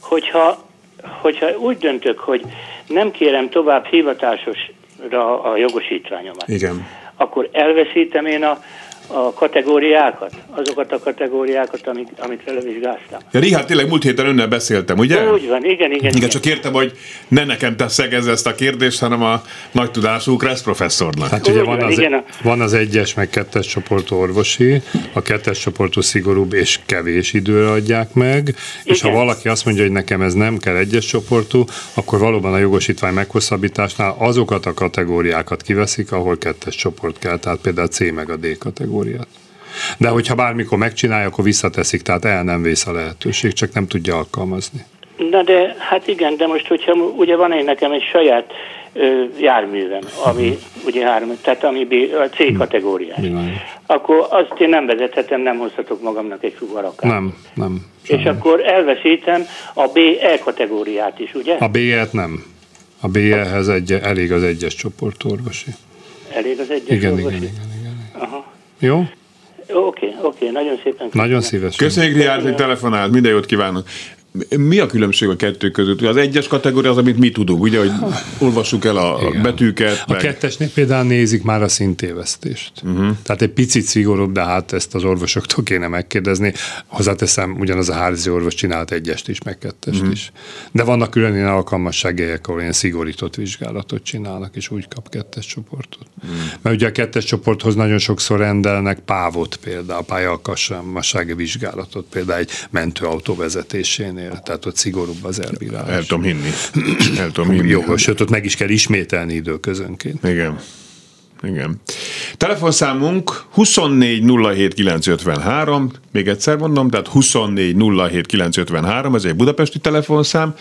Speaker 7: Hogyha, hogyha úgy döntök, hogy nem kérem tovább hivatásosra a jogosítványomat,
Speaker 1: Igen.
Speaker 7: Akkor elveszítem én a, a kategóriákat, azokat a kategóriákat, amik, amikre levizsgáztam.
Speaker 1: Ja, Rihárd, tényleg múlt héten önnel beszéltem, ugye?
Speaker 7: Úgy van, igen, igen.
Speaker 1: Igen, csak értem, hogy ne nekem te szegezz ezt a kérdést, hanem a nagy tudású Kressz professzornak.
Speaker 2: Hát ugye
Speaker 7: Úgy
Speaker 2: van
Speaker 7: van,
Speaker 2: az,
Speaker 7: igen, a-
Speaker 2: van az egyes, meg kettes csoportú orvosi, a kettes csoportú szigorúbb és kevés időre adják meg, és ha
Speaker 7: Igen.
Speaker 2: valaki azt mondja, hogy nekem ez nem kell egyes csoportú, akkor valóban a jogosítvány meghosszabbításnál azokat a kategóriákat kiveszik, ahol kettes csoport kell, tehát például a C meg a D kategóriát. De hogyha bármikor megcsinálja, akkor visszateszik, tehát el nem vész a lehetőség, csak nem tudja alkalmazni.
Speaker 7: Na de, hát igen, de most, hogyha ugye van egy nekem egy saját ö, járművem, ami ugye három, tehát ami a C kategóriás,
Speaker 2: Világos.
Speaker 7: akkor azt én nem vezethetem, nem hozhatok magamnak egy fuvarakát.
Speaker 2: Nem, nem.
Speaker 7: És akkor elveszítem a B E kategóriát is, ugye?
Speaker 2: A B-et nem. A B-hez egy, elég az egyes csoportú orvosi.
Speaker 7: Elég az egyes
Speaker 2: Igen,
Speaker 7: orvosi?
Speaker 2: igen, igen, igen. Jó?
Speaker 7: Oké, oké, nagyon szépen köszönöm.
Speaker 2: Nagyon szívesen.
Speaker 1: Köszönjük, Rihárd, hogy telefonált, minden jót kívánok. Mi a különbség a kettő között? Az egyes kategória az, amit mi tudunk, ugye, hogy olvassuk el a, a betűket,
Speaker 2: A
Speaker 1: meg...
Speaker 2: kettesnél például nézik már a szintévesztést. Uh-huh. Tehát egy picit szigorúbb, de hát ezt az orvosoktól kéne megkérdezni. Hozzáteszem, ugyanaz a házi orvos csinált egyest is, meg kettest uh-huh. is. De vannak külön ilyen alkalmassághelyek, ahol ilyen szigorított vizsgálatot csinálnak, és úgy kap kettes csoportot. Uh-huh. Mert ugye a kettes csoporthoz nagyon sokszor rendelnek pávot például, pályalkalmassági vizsgálatot, például egy mentőautó vezetésénél, tehát ott szigorúbb az elbírálás.
Speaker 1: El tudom hinni. El tudom hinni.
Speaker 2: Jogos, sőt, ott meg is kell ismételni időközönként.
Speaker 1: Igen. Igen. Telefonszámunk 2407953, még egyszer mondom, tehát 2407953, ez egy budapesti telefonszám.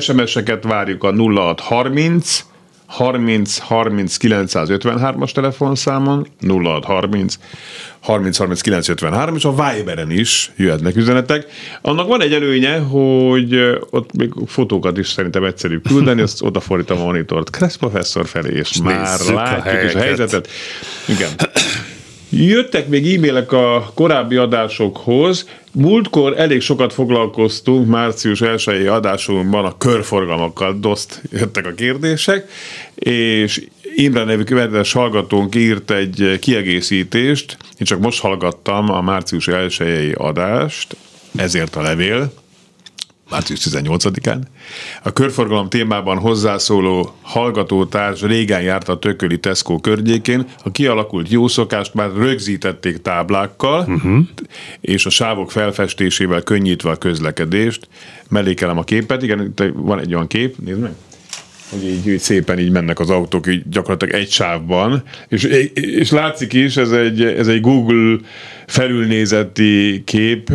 Speaker 1: SMS-eket várjuk a 0630 30 30 953-as telefonszámon, 0630 30 30 953, és a Viberen is jöhetnek üzenetek. Annak van egy előnye, hogy ott még fotókat is szerintem egyszerű küldeni, azt odafordítom a monitort Kressz professzor felé, és, már
Speaker 2: nézzük a
Speaker 1: látjuk is a helyzetet. Igen. Jöttek még e-mailek a korábbi adásokhoz. Múltkor elég sokat foglalkoztunk március 1 adásunkban a körforgalmakkal, doszt jöttek a kérdések, és Imre nevű követes hallgatónk írt egy kiegészítést, én csak most hallgattam a március 1 adást, ezért a levél, március 18-án. A körforgalom témában hozzászóló hallgatótárs régen járt a tököli Tesco környékén, a kialakult jó szokást már rögzítették táblákkal, uh-huh. és a sávok felfestésével könnyítve a közlekedést. Mellékelem a képet, igen, itt van egy olyan kép, nézd meg hogy így, így szépen így mennek az autók így gyakorlatilag egy sávban, és, és látszik is, ez egy, ez egy Google felülnézeti kép,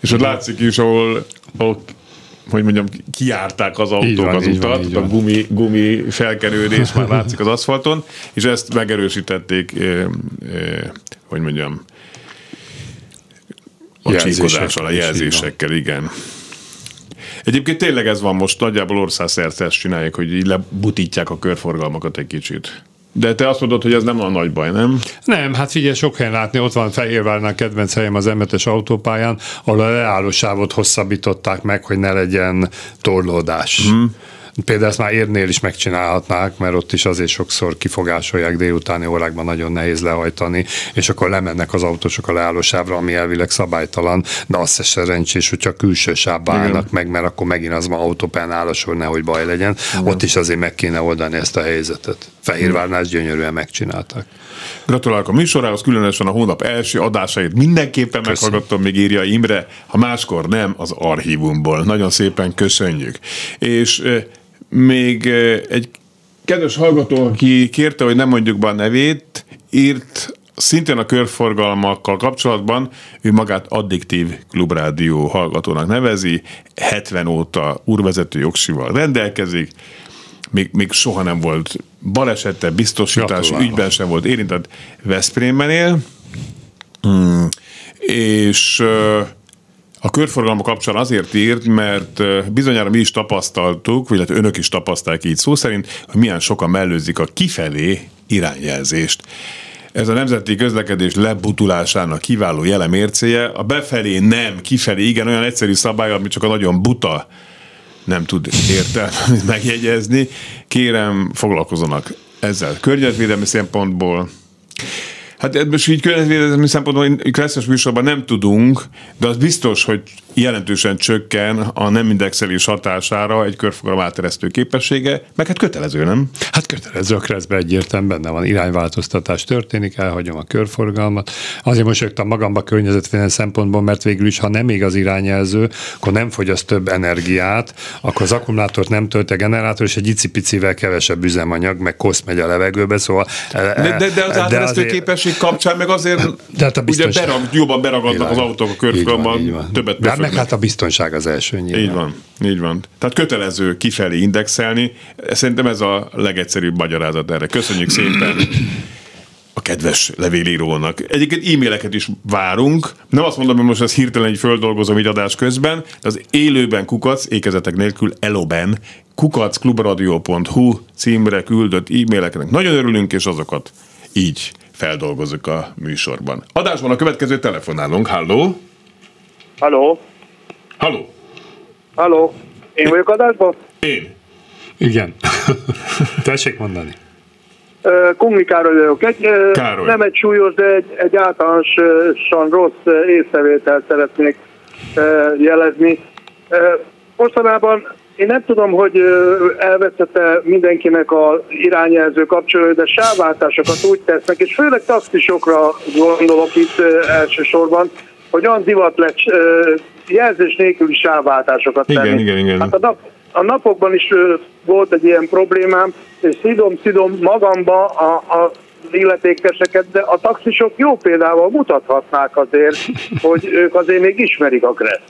Speaker 1: és ott látszik is, ahol, ahol hogy mondjam, kiárták az autók
Speaker 2: van,
Speaker 1: az
Speaker 2: van,
Speaker 1: utat,
Speaker 2: így
Speaker 1: a
Speaker 2: van.
Speaker 1: gumi, gumi felkenődés már látszik az aszfalton, és ezt megerősítették, eh, eh, hogy mondjam, a csíkozással, a
Speaker 2: van.
Speaker 1: jelzésekkel, igen. Egyébként tényleg ez van most, nagyjából országszerte ezt csinálják, hogy így lebutítják a körforgalmakat egy kicsit. De te azt mondod, hogy ez nem a nagy baj, nem?
Speaker 2: Nem, hát figyelj, sok helyen látni, ott van Fehérvárnál kedvenc helyem az m autópályán, ahol a leállósávot hosszabbították meg, hogy ne legyen torlódás. Mm. Például ezt már érnél is megcsinálhatnák, mert ott is azért sokszor kifogásolják délutáni órákban, nagyon nehéz lehajtani, és akkor lemennek az autósok a leállósávra, ami elvileg szabálytalan, de az se szerencsés, hogyha külső sávba állnak meg, mert akkor megint az ma autópán áll a sor, nehogy baj legyen. Igen. Ott is azért meg kéne oldani ezt a helyzetet. Fehérvárnál ezt gyönyörűen megcsinálták.
Speaker 1: Gratulálok a műsorához, különösen a hónap első adásait mindenképpen Köszönöm. meghallgattam, még írja Imre, ha máskor nem, az archívumból. Nagyon szépen köszönjük. És még egy kedves hallgató, aki kérte, hogy nem mondjuk be a nevét, írt szintén a körforgalmakkal kapcsolatban, ő magát addiktív klubrádió hallgatónak nevezi, 70 óta úrvezető jogsival rendelkezik, még, még soha nem volt balesete, biztosítás, ügyben sem volt érintett, Veszprémben él, hmm. és a körforgalma kapcsán azért írt, mert bizonyára mi is tapasztaltuk, vagy hát önök is tapasztalják így szó szerint, hogy milyen sokan mellőzik a kifelé irányjelzést. Ez a nemzeti közlekedés lebutulásának kiváló jelemércéje. A befelé nem, kifelé igen, olyan egyszerű szabály, ami csak a nagyon buta nem tud értelmet megjegyezni. Kérem, foglalkozzanak ezzel környezetvédelmi szempontból. Hát most így környezetvédelmi szempontból klasszos műsorban nem tudunk, de az biztos, hogy jelentősen csökken a nem indexelés hatására egy körfogalom áteresztő képessége, meg hát kötelező, nem?
Speaker 2: Hát kötelező a kreszbe egyértelműen benne van, irányváltoztatás történik, elhagyom a körforgalmat. Azért mosolyogtam magamba környezetvédelmi szempontból, mert végül is, ha nem még az irányjelző, akkor nem fogyaszt több energiát, akkor az akkumulátort nem tölt a generátor, és egy icipicivel kevesebb üzemanyag, meg kosz megy a levegőbe, szóval...
Speaker 1: De, de, de az áteresztő képesség kapcsán meg azért de hát ugye berag, jobban beragadnak az autók a körforgalomban, többet
Speaker 2: meg hát a biztonság az első nyilván.
Speaker 1: Így van, így van. Tehát kötelező kifelé indexelni. Szerintem ez a legegyszerűbb magyarázat erre. Köszönjük szépen a kedves levélírónak. Egyébként e-maileket is várunk. Nem azt mondom, hogy most ezt hirtelen egy földolgozom így adás közben, de az élőben kukac, ékezetek nélkül eloben, kukacklubradio.hu címre küldött e-maileknek nagyon örülünk, és azokat így feldolgozunk a műsorban. Adásban a következő telefonálunk. Halló!
Speaker 8: Halló!
Speaker 1: Halló!
Speaker 8: Halló! Én vagyok adásban?
Speaker 1: Én.
Speaker 2: Igen. Tessék mondani.
Speaker 8: Kumli Károly vagyok. Egy, Károly. Nem egy súlyos, de egy, egy általánosan rossz észrevételt szeretnék jelezni. Mostanában én nem tudom, hogy elveszette mindenkinek a irányjelző kapcsolódó, de sávváltásokat úgy tesznek, és főleg taxisokra gondolok itt elsősorban, hogy olyan divat lett jelzés nélküli sávváltásokat
Speaker 1: igen, tenni. Igen, igen.
Speaker 8: Hát a, nap, a napokban is volt egy ilyen problémám, és szidom-szidom magamba a, a illetékeseket, de a taxisok jó példával mutathatnák azért, hogy ők azért még ismerik a kreszt.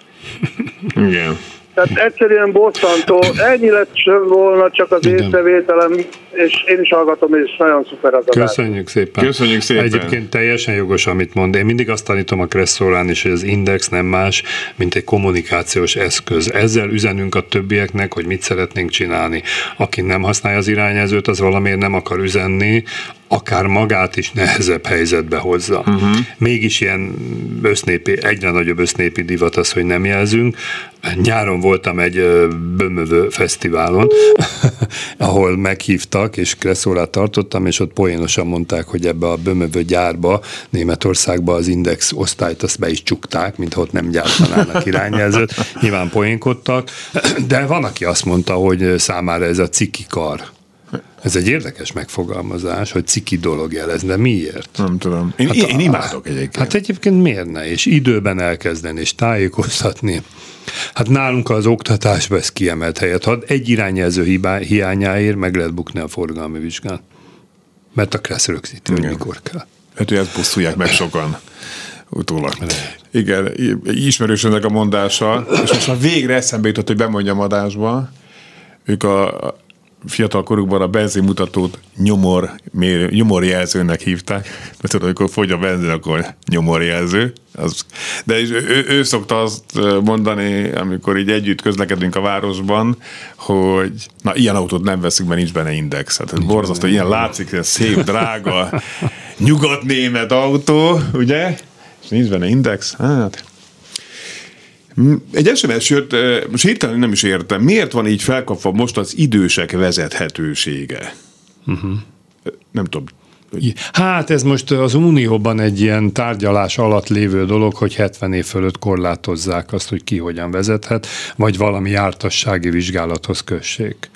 Speaker 1: Igen.
Speaker 8: Tehát egyszerűen bosszantó. Ennyi lett volna csak az észrevételem, és én is hallgatom, és nagyon szuper az
Speaker 2: adás. Köszönjük szépen.
Speaker 1: Köszönjük szépen.
Speaker 2: Egyébként teljesen jogos, amit mond. Én mindig azt tanítom a Kresszórán is, hogy az index nem más, mint egy kommunikációs eszköz. Ezzel üzenünk a többieknek, hogy mit szeretnénk csinálni. Aki nem használja az irányezőt, az valamiért nem akar üzenni, akár magát is nehezebb helyzetbe hozza. Uh-huh. Mégis ilyen össznépi, egyre nagyobb össznépi divat az, hogy nem jelzünk. Nyáron voltam egy bömövő fesztiválon, ahol meghívtak, és kresszórát tartottam, és ott poénosan mondták, hogy ebbe a bömövő gyárba, Németországba az index osztályt azt be is csukták, mintha ott nem gyártanának irányjelzőt. Nyilván poénkodtak, de van, aki azt mondta, hogy számára ez a ciki kar ez egy érdekes megfogalmazás, hogy ciki dolog jelez, de miért?
Speaker 1: Nem tudom. Én, hát, én imádok egyébként.
Speaker 2: Hát egyébként miért ne? És időben elkezdeni, és tájékoztatni. Hát nálunk az oktatásban ez kiemelt helyet. Ha egy irányjelző hibá, hiányáért meg lehet bukni a forgalmi vizsgán. Mert a kressz rögzíti, hogy mikor kell.
Speaker 1: Hát, hogy ezt bosszulják meg sokan utólag. Igen, ismerős ennek a mondása, és most már végre eszembe jutott, hogy bemondjam adásba, ők a, fiatal korukban a benzinmutatót nyomor, mér, nyomorjelzőnek hívták, mert tudod, amikor fogy a benzin, akkor nyomorjelző. Az, de ő, ő, szokta azt mondani, amikor így együtt közlekedünk a városban, hogy na, ilyen autót nem veszünk, mert nincs benne index. Hát ez borzasztó, ilyen látszik, ez szép, drága, nyugat-német autó, ugye? És nincs benne index. Hát, egy SMS jött, most hirtelen nem is értem, miért van így felkapva most az idősek vezethetősége? Uh-huh. Nem tudom,
Speaker 2: Hát ez most az Unióban egy ilyen tárgyalás alatt lévő dolog, hogy 70 év fölött korlátozzák azt, hogy ki hogyan vezethet, vagy valami jártassági vizsgálathoz kössék.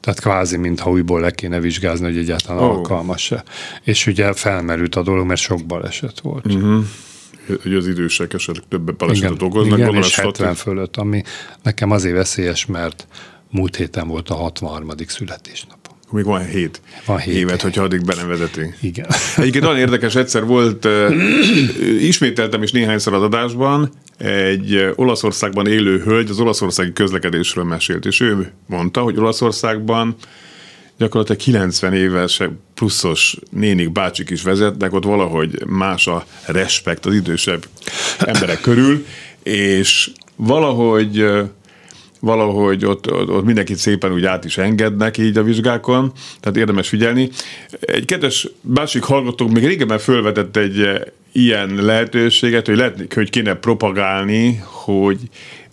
Speaker 2: Tehát kvázi, mintha újból le kéne vizsgázni, hogy egyáltalán oh. alkalmas-e. És ugye felmerült a dolog, mert sok baleset volt. Uh-huh
Speaker 1: hogy az idősek esetleg több balesetet okoznak.
Speaker 2: Igen, és 70 fölött, ami nekem azért veszélyes, mert múlt héten volt a 63. születésnap.
Speaker 1: Még van hét, van hét évet, hogyha addig be nem vezetünk.
Speaker 2: Igen.
Speaker 1: Egyébként nagyon érdekes, egyszer volt, ismételtem is néhányszor az adásban, egy Olaszországban élő hölgy az olaszországi közlekedésről mesélt, és ő mondta, hogy Olaszországban gyakorlatilag 90 éves pluszos nénik, bácsik is vezetnek, ott valahogy más a respekt az idősebb emberek körül, és valahogy valahogy ott, ott, ott mindenkit szépen úgy át is engednek így a vizsgákon, tehát érdemes figyelni. Egy kedves másik hallgatók még régebben felvetett egy ilyen lehetőséget, hogy lehet, hogy kéne propagálni, hogy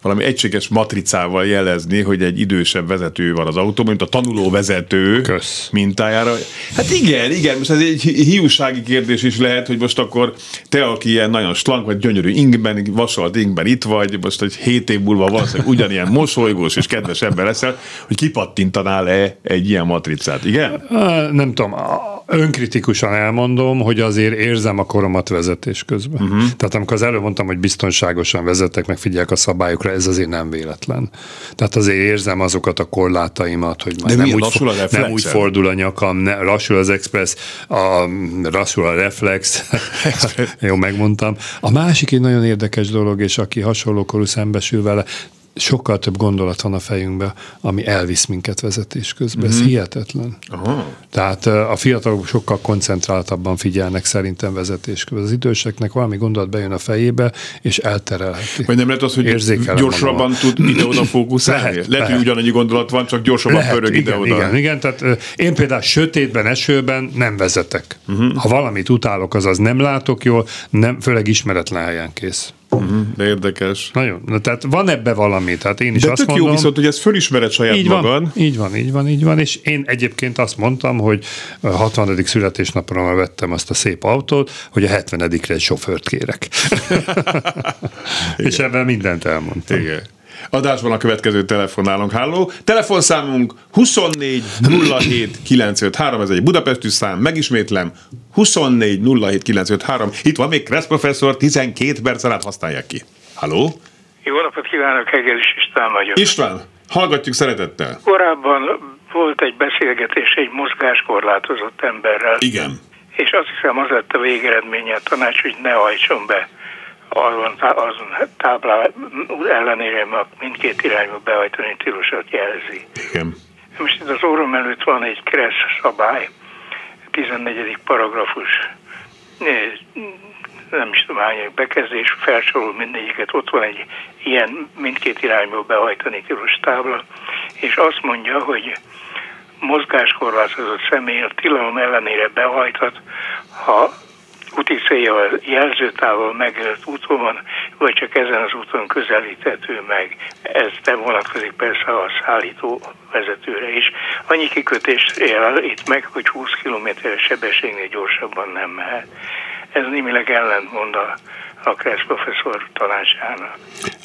Speaker 1: valami egységes matricával jelezni, hogy egy idősebb vezető van az autó, mint a tanuló vezető
Speaker 2: Kösz.
Speaker 1: mintájára. Hát igen, igen, most ez egy hiúsági kérdés is lehet, hogy most akkor te, aki ilyen nagyon slank vagy gyönyörű ingben, vasalt ingben itt vagy, most egy hét év múlva valószínűleg ugyanilyen mosolygós és kedves ember leszel, hogy kipattintanál-e egy ilyen matricát, igen?
Speaker 2: Nem tudom, önkritikusan elmondom, hogy azért érzem a koromat vezetés közben. Uh-huh. Tehát amikor az előbb mondtam, hogy biztonságosan vezetek, meg figyelek a szabályokra, ez azért nem véletlen. Tehát azért érzem azokat a korlátaimat, hogy
Speaker 1: majd
Speaker 2: nem úgy,
Speaker 1: a
Speaker 2: nem úgy fordul a nyakam, ne, lassul az express, a, lassul a reflex, jó, megmondtam. A másik egy nagyon érdekes dolog, és aki hasonló korú szembesül vele, sokkal több gondolat van a fejünkben, ami elvisz minket vezetés közben. Mm-hmm. Ez mhm. hihetetlen. Aha. Tehát a fiatalok sokkal koncentráltabban figyelnek szerintem vezetés közben. Az időseknek valami gondolat bejön a fejébe, és elterelheti.
Speaker 1: Vagy nem lehet az, hogy gyorsabban tud ide-oda fókuszálni? Lehet, lehet, lehet, hogy ugyanannyi gondolat van, csak gyorsabban lehet, pörög ide-oda.
Speaker 2: Igen, igen, tehát én például sötétben, esőben nem vezetek. Uh-huh. Ha valamit utálok, azaz nem látok jól, nem, főleg ismeretlen helyen kész.
Speaker 1: Uh-huh, de érdekes.
Speaker 2: Nagyon. Na, tehát van ebbe valami. Tehát én is de azt tök mondom,
Speaker 1: jó viszont, hogy ezt fölismered saját
Speaker 2: így
Speaker 1: magad.
Speaker 2: Van, így van, így van, így van. És én egyébként azt mondtam, hogy a 60. születésnapra vettem azt a szép autót, hogy a 70-re egy sofőrt kérek. és ebben mindent elmondtam.
Speaker 1: Igen. Adásban a következő telefonálunk. Háló. Telefonszámunk 24 07 953, ez egy budapesti szám, megismétlem, 24 07 953. Itt van még Kressz professzor, 12 perc alatt használják ki. Halló?
Speaker 9: Jó napot kívánok, Hegelis István vagyok.
Speaker 1: István, hallgatjuk szeretettel.
Speaker 9: Korábban volt egy beszélgetés egy mozgáskorlátozott emberrel.
Speaker 1: Igen.
Speaker 9: És azt hiszem az lett a végeredménye a tanács, hogy ne hajtson be azon, azon táblá ellenére mindkét irányba behajtani tilosat jelzi.
Speaker 1: Igen.
Speaker 9: Most itt az orrom előtt van egy kressz szabály, 14. paragrafus, nem is tudom hány bekezdés, felsorol mindegyiket, ott van egy ilyen mindkét irányba behajtani tilos tábla, és azt mondja, hogy mozgáskorlátozott személy a tilalom ellenére behajthat, ha úti célja jelzőtávol megjelölt úton vagy csak ezen az úton közelíthető meg. Ez nem vonatkozik persze a szállító vezetőre is. Annyi kikötést él itt meg, hogy 20 km sebességnél gyorsabban nem mehet. Ez némileg ellentmond a Kressz professzor tanácsának.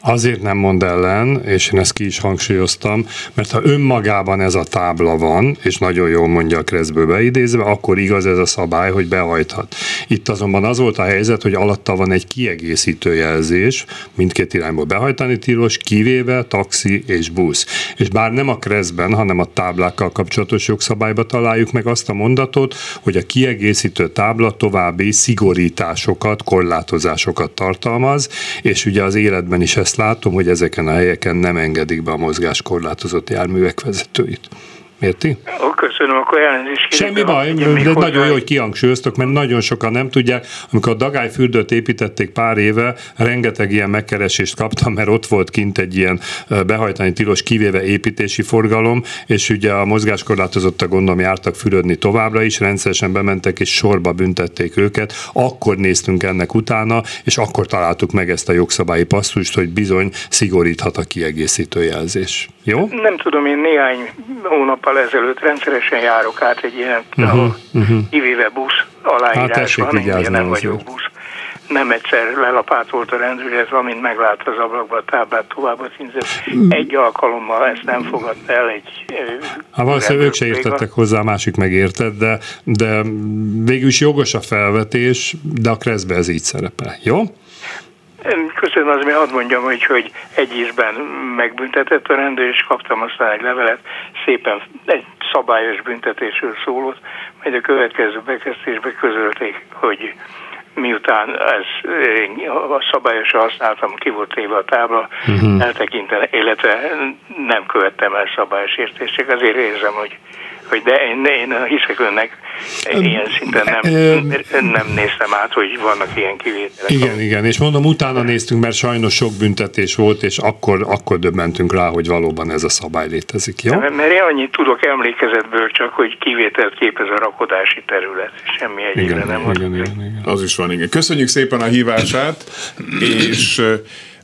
Speaker 2: Azért nem mond ellen, és én ezt ki is hangsúlyoztam, mert ha önmagában ez a tábla van, és nagyon jól mondja a Kresszből beidézve, akkor igaz ez a szabály, hogy behajthat. Itt azonban az volt a helyzet, hogy alatta van egy kiegészítő jelzés, mindkét irányból behajtani tilos, kivéve taxi és busz. És bár nem a Kresszben, hanem a táblákkal kapcsolatos jogszabályba találjuk meg azt a mondatot, hogy a kiegészítő tábla további szigorításokat, korlátozásokat mozgásokat tartalmaz, és ugye az életben is ezt látom, hogy ezeken a helyeken nem engedik be a mozgáskorlátozott járművek vezetőit. Érti?
Speaker 9: Köszönöm, akkor elnézést
Speaker 2: Semmi baj, de hozzá. nagyon jó, hogy kihangsúlyoztok, mert nagyon sokan nem tudják. Amikor a Dagályfürdőt építették pár éve, rengeteg ilyen megkeresést kaptam, mert ott volt kint egy ilyen behajtani tilos kivéve építési forgalom, és ugye a mozgáskorlátozottak gondolom jártak fürödni továbbra is, rendszeresen bementek és sorba büntették őket. Akkor néztünk ennek utána, és akkor találtuk meg ezt a jogszabályi passzust, hogy bizony szigoríthat a kiegészítő jelzés. Jó?
Speaker 9: Nem tudom, én néhány hónappal ezelőtt rendszeresen járok át egy ilyen, uh-huh, ahol uh-huh. kivéve busz aláírás hát van, én nem vagyok busz. Nem egyszer lelapátolt a rendőr, amint meglátta az ablakba a táblát, tovább a címzet. Egy alkalommal ezt nem fogadta el egy
Speaker 2: Hát valószínűleg ők se értettek hozzá, a másik megértett, de, de végül is jogos a felvetés, de a kreszbe ez így szerepel. Jó?
Speaker 9: Köszönöm, az hadd mondjam, hogy, hogy egy ízben megbüntetett a rendőr, és kaptam aztán egy levelet, szépen egy szabályos büntetésről szólott, majd a következő bekezdésbe közölték, hogy miután ez a szabályosan használtam, ki volt téve a tábla, uh-huh. eltekintve, illetve nem követtem el szabályos értések, azért érzem, hogy hogy de én, én hiszek önnek, ilyen szinten nem, nem néztem át, hogy vannak ilyen kivételek.
Speaker 2: Igen, igen, és mondom, utána néztünk, mert sajnos sok büntetés volt, és akkor, akkor döbbentünk rá, hogy valóban ez a szabály létezik, jó?
Speaker 9: Mert, mert én annyit tudok emlékezetből csak, hogy kivételt képez a rakodási terület, semmi egyébben nem.
Speaker 1: Igen, igen, igen. Az is van, igen. Köszönjük szépen a hívását, és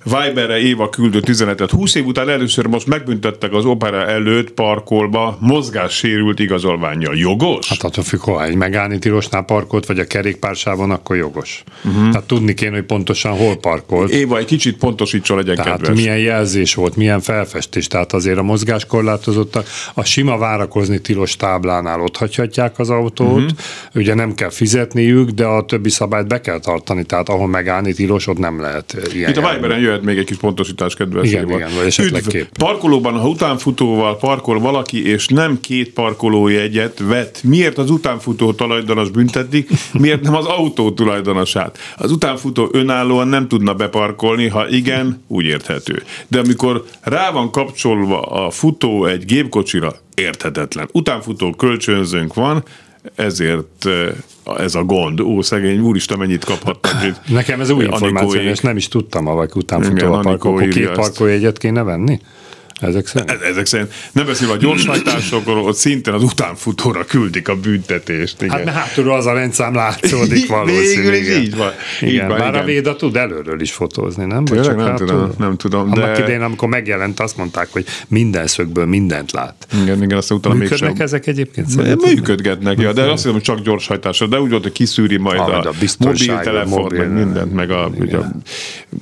Speaker 1: Viberre Éva küldött üzenetet. 20 év után először most megbüntettek az opera előtt parkolba mozgássérült igazolványjal. Jogos?
Speaker 2: Hát attól függ, ha egy megállni tilosnál parkolt, vagy a kerékpársávon, akkor jogos. Uh-huh. Tehát tudni kéne, hogy pontosan hol parkolt.
Speaker 1: Éva, egy kicsit pontosítsa legyen
Speaker 2: Tehát
Speaker 1: kedves.
Speaker 2: milyen jelzés volt, milyen felfestés. Tehát azért a mozgáskorlátozottak a sima várakozni tilos táblánál ott hagyhatják az autót, uh-huh. ugye nem kell fizetniük, de a többi szabályt be kell tartani, tehát ahol megállni tilos, ott nem lehet ilyen.
Speaker 1: Itt a Viberen jöhet még egy kis pontosítás, kedves
Speaker 2: Igen, igen, vagy esetleg Üdv, kép.
Speaker 1: Parkolóban, ha utánfutóval parkol valaki, és nem két parkolójegyet vet, miért az utánfutó tulajdonos büntetik, miért nem az autó tulajdonosát? Az utánfutó önállóan nem tudna beparkolni, ha igen, úgy érthető. De amikor rá van kapcsolva a futó egy gépkocsira, érthetetlen. Utánfutó kölcsönzőnk van, ezért ez a gond. Ó, szegény, úristen, mennyit kaphatnak.
Speaker 2: Nekem ez új információ, és nem is tudtam, vagy utánfutó a parkoló. Két parkolójegyet kéne venni? Ezek szerint?
Speaker 1: Ezek szerint. Nem beszélve a gyorshajtásokról, ott szintén az utánfutóra küldik a büntetést.
Speaker 2: Igen. Hát mert hátulról az a rendszám látszódik valószínűleg.
Speaker 1: Végül így van.
Speaker 2: Igen, így van, bár igen. a Véda tud előről is fotózni, nem?
Speaker 1: Tényleg, csak nem, hátul? tudom, nem tudom.
Speaker 2: De... Annak idején, amikor megjelent, azt mondták, hogy minden szögből mindent lát.
Speaker 1: Igen, igen, azt utána
Speaker 2: Működnek mégsem. ezek egyébként?
Speaker 1: Szerintem? Működgetnek, ja, de azt hiszem, hogy csak gyorshajtásra, de úgy volt, hogy kiszűri majd a, a mobiltelefon, mobil, meg mindent, meg a, ugye,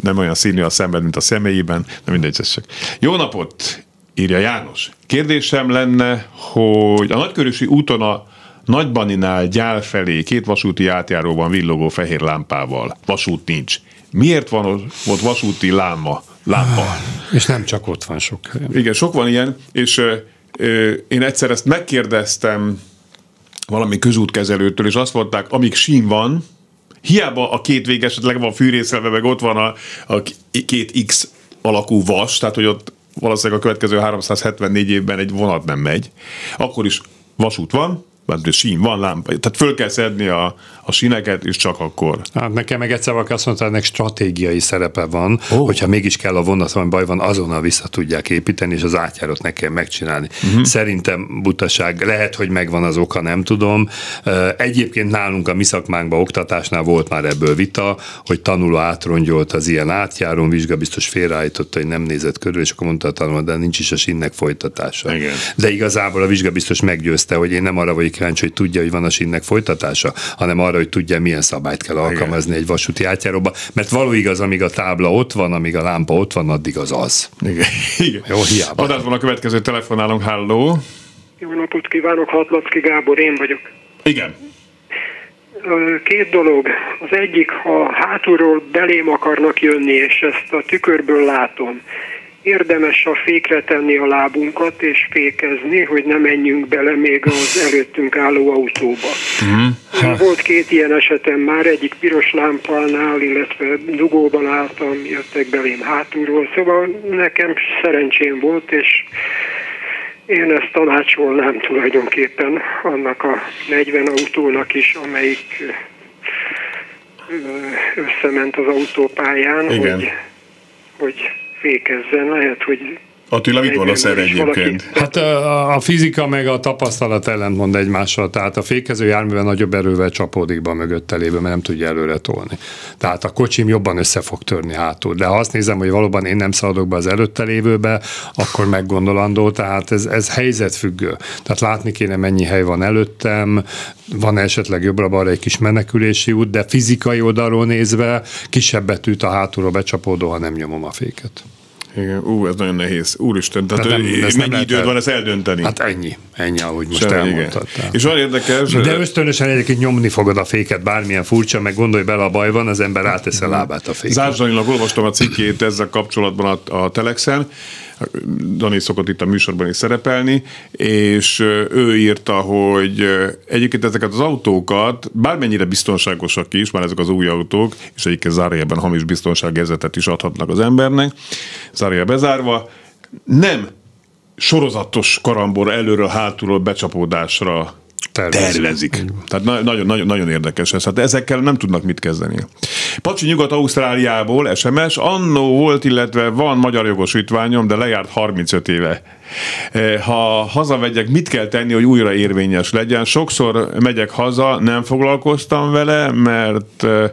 Speaker 1: nem olyan színű a szemben, mint a személyében, de mindegy, ez csak. Jó napot! Írja János. Kérdésem lenne, hogy a nagykörösi úton a Nagybaninál gyál felé két vasúti átjáróban villogó fehér lámpával. Vasút nincs. Miért van ott vasúti láma? Lámpa.
Speaker 2: És nem csak ott van sok
Speaker 1: Igen, sok van ilyen, és ö, ö, én egyszer ezt megkérdeztem valami közútkezelőtől, és azt mondták, amíg sín van, hiába a két vég esetleg van fűrészelve, meg ott van a, a két X alakú vas, tehát hogy ott valószínűleg a következő 374 évben egy vonat nem megy, akkor is vasút van, mert sín van, lámpa, tehát föl kell szedni a, a sineket, és csak akkor.
Speaker 2: Hát nekem meg egyszer valaki azt mondta, ennek stratégiai szerepe van, oh. hogyha mégis kell a vonat, van baj van, azonnal vissza tudják építeni, és az átjárót ne kell megcsinálni. Uh-huh. Szerintem butaság, lehet, hogy megvan az oka, nem tudom. Egyébként nálunk a mi szakmánkban, oktatásnál volt már ebből vita, hogy tanuló átrongyolt az ilyen átjárón, vizsgabiztos félreállította, hogy nem nézett körül, és akkor mondta a tanuló, de nincs is a sinnek folytatása.
Speaker 1: Igen.
Speaker 2: De igazából a vizsgabiztos meggyőzte, hogy én nem arra vagyok kíváncsi, hogy tudja, hogy van a sinnek folytatása, hanem arra, hogy tudja, milyen szabályt kell alkalmazni Igen. egy vasúti átjáróba, mert való igaz, amíg a tábla ott van, amíg a lámpa ott van, addig az az.
Speaker 1: Igen. Igen.
Speaker 2: Jó, hiába.
Speaker 1: Adásban a következő telefonálunk, halló.
Speaker 10: Jó napot kívánok, Hatlacki Gábor, én vagyok.
Speaker 1: Igen.
Speaker 10: Két dolog. Az egyik, ha hátulról belém akarnak jönni, és ezt a tükörből látom, érdemes a fékre tenni a lábunkat és fékezni, hogy ne menjünk bele még az előttünk álló autóba. Uh-huh. Volt két ilyen esetem már, egyik piros lámpánál, illetve dugóban álltam, jöttek belém hátulról, szóval nekem szerencsém volt, és Én ezt tanácsolnám tulajdonképpen annak a 40 autónak is, amelyik összement az autópályán, Igen. hogy, hogy fékezzen. Lehet, hogy
Speaker 1: Attila, mit mondasz erre egyébként?
Speaker 2: Hát a, a fizika meg a tapasztalat ellentmond egymással, tehát a fékező járművel nagyobb erővel csapódik be a mögött elébe, mert nem tudja előre tolni. Tehát a kocsim jobban össze fog törni hátul. De ha azt nézem, hogy valóban én nem szaladok be az előtte lévőbe, akkor meggondolandó, tehát ez, ez helyzetfüggő. Tehát látni kéne, mennyi hely van előttem, van esetleg jobbra-balra egy kis menekülési út, de fizikai oldalról nézve kisebb betűt a hátulról becsapódó, ha nem nyomom a féket.
Speaker 1: Igen, ú, ez nagyon nehéz. Úristen, tehát, tehát nem, ez mennyi időd el... van ezt eldönteni?
Speaker 2: Hát ennyi, ennyi, ahogy most Sem, elmondtad.
Speaker 1: És van érdekes...
Speaker 2: De ösztönösen egyébként nyomni fogod a féket, bármilyen furcsa, meg gondolj bele, a baj van, az ember átesz a lábát a féket.
Speaker 1: Zárzsanilag olvastam a cikkét ezzel kapcsolatban a, a Telexen, Dani szokott itt a műsorban is szerepelni, és ő írta, hogy egyébként ezeket az autókat, bármennyire biztonságosak is, már ezek az új autók, és egyébként zárójelben hamis biztonságérzetet is adhatnak az embernek, zárójel bezárva, nem sorozatos karambor előről, hátulról becsapódásra tervezik. tervezik. Tehát nagyon, nagyon, nagyon érdekes ez. Hát ezekkel nem tudnak mit kezdeni. Pacsi Nyugat-Ausztráliából SMS, annó volt, illetve van magyar jogosítványom, de lejárt 35 éve. Eh, ha hazamegyek, mit kell tenni, hogy újra érvényes legyen? Sokszor megyek haza, nem foglalkoztam vele, mert eh,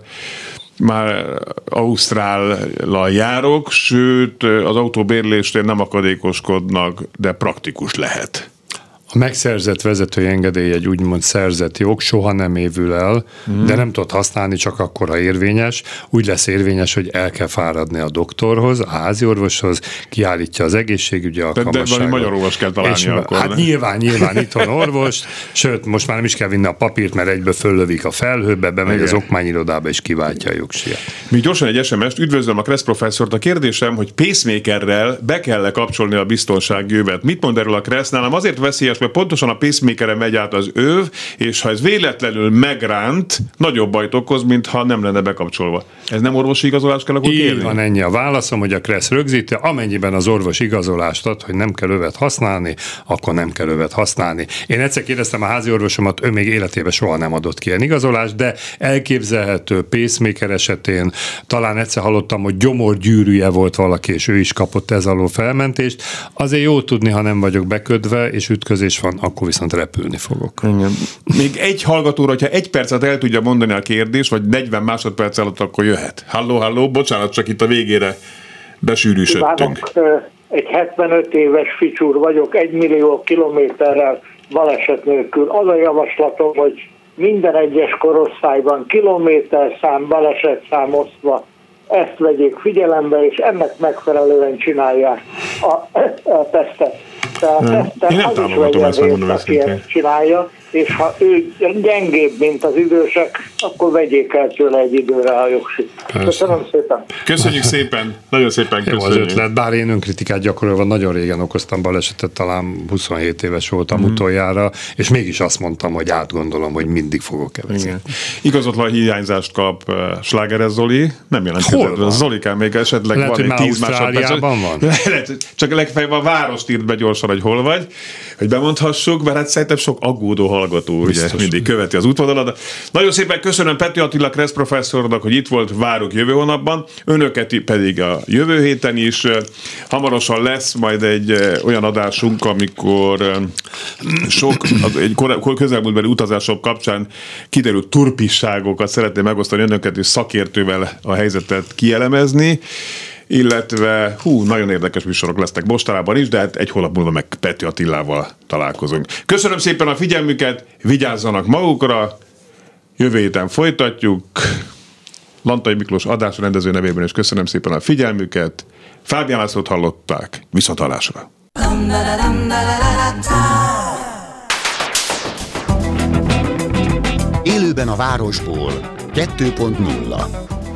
Speaker 1: már Ausztrállal járok, sőt az autóbérlésnél nem akadékoskodnak, de praktikus lehet.
Speaker 2: A megszerzett vezetői engedély egy úgymond szerzett jog, soha nem évül el, mm. de nem tudod használni csak akkor, ha érvényes. Úgy lesz érvényes, hogy el kell fáradni a doktorhoz, a házi orvoshoz, kiállítja az egészségügyi alkalmasságot.
Speaker 1: De, de magyar orvos kell találni és, akkor.
Speaker 2: Hát ne? nyilván, nyilván itthon orvos, sőt, most már nem is kell vinni a papírt, mert egyből föllövik a felhőbe, bemegy Igen. az okmányirodába és kiváltja a jogsiát.
Speaker 1: Mi gyorsan egy SMS-t, üdvözlöm a Kressz professzort. A kérdésem, hogy pacemakerrel be kell kapcsolni a biztonságjövet. Mit mond erről a Kressz? Nálam azért veszélyes, mert pontosan a pacemaker megy át az öv, és ha ez véletlenül megránt, nagyobb bajt okoz, mint ha nem lenne bekapcsolva. Ez nem orvosi igazolás kell akkor
Speaker 2: Így van ennyi a válaszom, hogy a Kressz rögzíti, amennyiben az orvos igazolást ad, hogy nem kell övet használni, akkor nem kell övet használni. Én egyszer kérdeztem a házi orvosomat, ő még életében soha nem adott ki ilyen igazolást, de elképzelhető pacemaker esetén talán egyszer hallottam, hogy gyomorgyűrűje volt valaki, és ő is kapott ez alól felmentést. Azért jó tudni, ha nem vagyok beködve, és ütközés van, akkor viszont repülni fogok.
Speaker 1: Igen. Még egy hallgatóra, hogyha egy percet el tudja mondani a kérdés, vagy 40 másodperc alatt, akkor jöhet. Halló, halló, bocsánat, csak itt a végére besűrűsödtünk.
Speaker 11: Egy 75 éves ficsúr vagyok, egy millió kilométerrel baleset nélkül. Az a javaslatom, hogy minden egyes korosztályban kilométerszám, balesetszám osztva ezt vegyék figyelembe, és ennek megfelelően csinálják a, a tesztet. Tehát nem,
Speaker 1: Én nem támogatom ezt, megmondom
Speaker 11: őszintén. csinálja, és ha ő gyengébb, mint az idősek, akkor vegyék el tőle egy időre a jogsit. Köszönöm szépen.
Speaker 1: Köszönjük szépen, nagyon szépen
Speaker 2: köszönjük. Jó az ötlet, bár én önkritikát gyakorolva nagyon régen okoztam balesetet, talán 27 éves voltam mm. utoljára, és mégis azt mondtam, hogy átgondolom, hogy mindig fogok kevezni.
Speaker 1: Igazatlan hiányzást kap uh, Slágeres Zoli, nem jelentkezett. Zolikán még esetleg
Speaker 2: Lehet,
Speaker 1: van
Speaker 2: egy 10 másodperc. van?
Speaker 1: Lehet, csak legfeljebb a várost írt be gyorsan, hogy hol vagy, hogy bemondhassuk, mert hát szerintem sok aggódó hallgató Biztos. ugye mindig követi az útvonalat. Nagyon szépen köszönöm Peti Attila Kressz professzornak, hogy itt volt, várok jövő hónapban, önöket pedig a jövő héten is. Hamarosan lesz majd egy olyan adásunk, amikor sok, egy közelmúltbeli utazások kapcsán kiderült turpisságokat szeretném megosztani önöket és szakértővel a helyzetet kielemezni illetve hú, nagyon érdekes műsorok lesznek mostanában is, de hát egy hónap múlva meg Peti Attilával találkozunk. Köszönöm szépen a figyelmüket, vigyázzanak magukra, jövő héten folytatjuk. Lantai Miklós adás rendező nevében is köszönöm szépen a figyelmüket. Fábián Lászlót hallották, viszont hallásra.
Speaker 6: Élőben a városból 2.0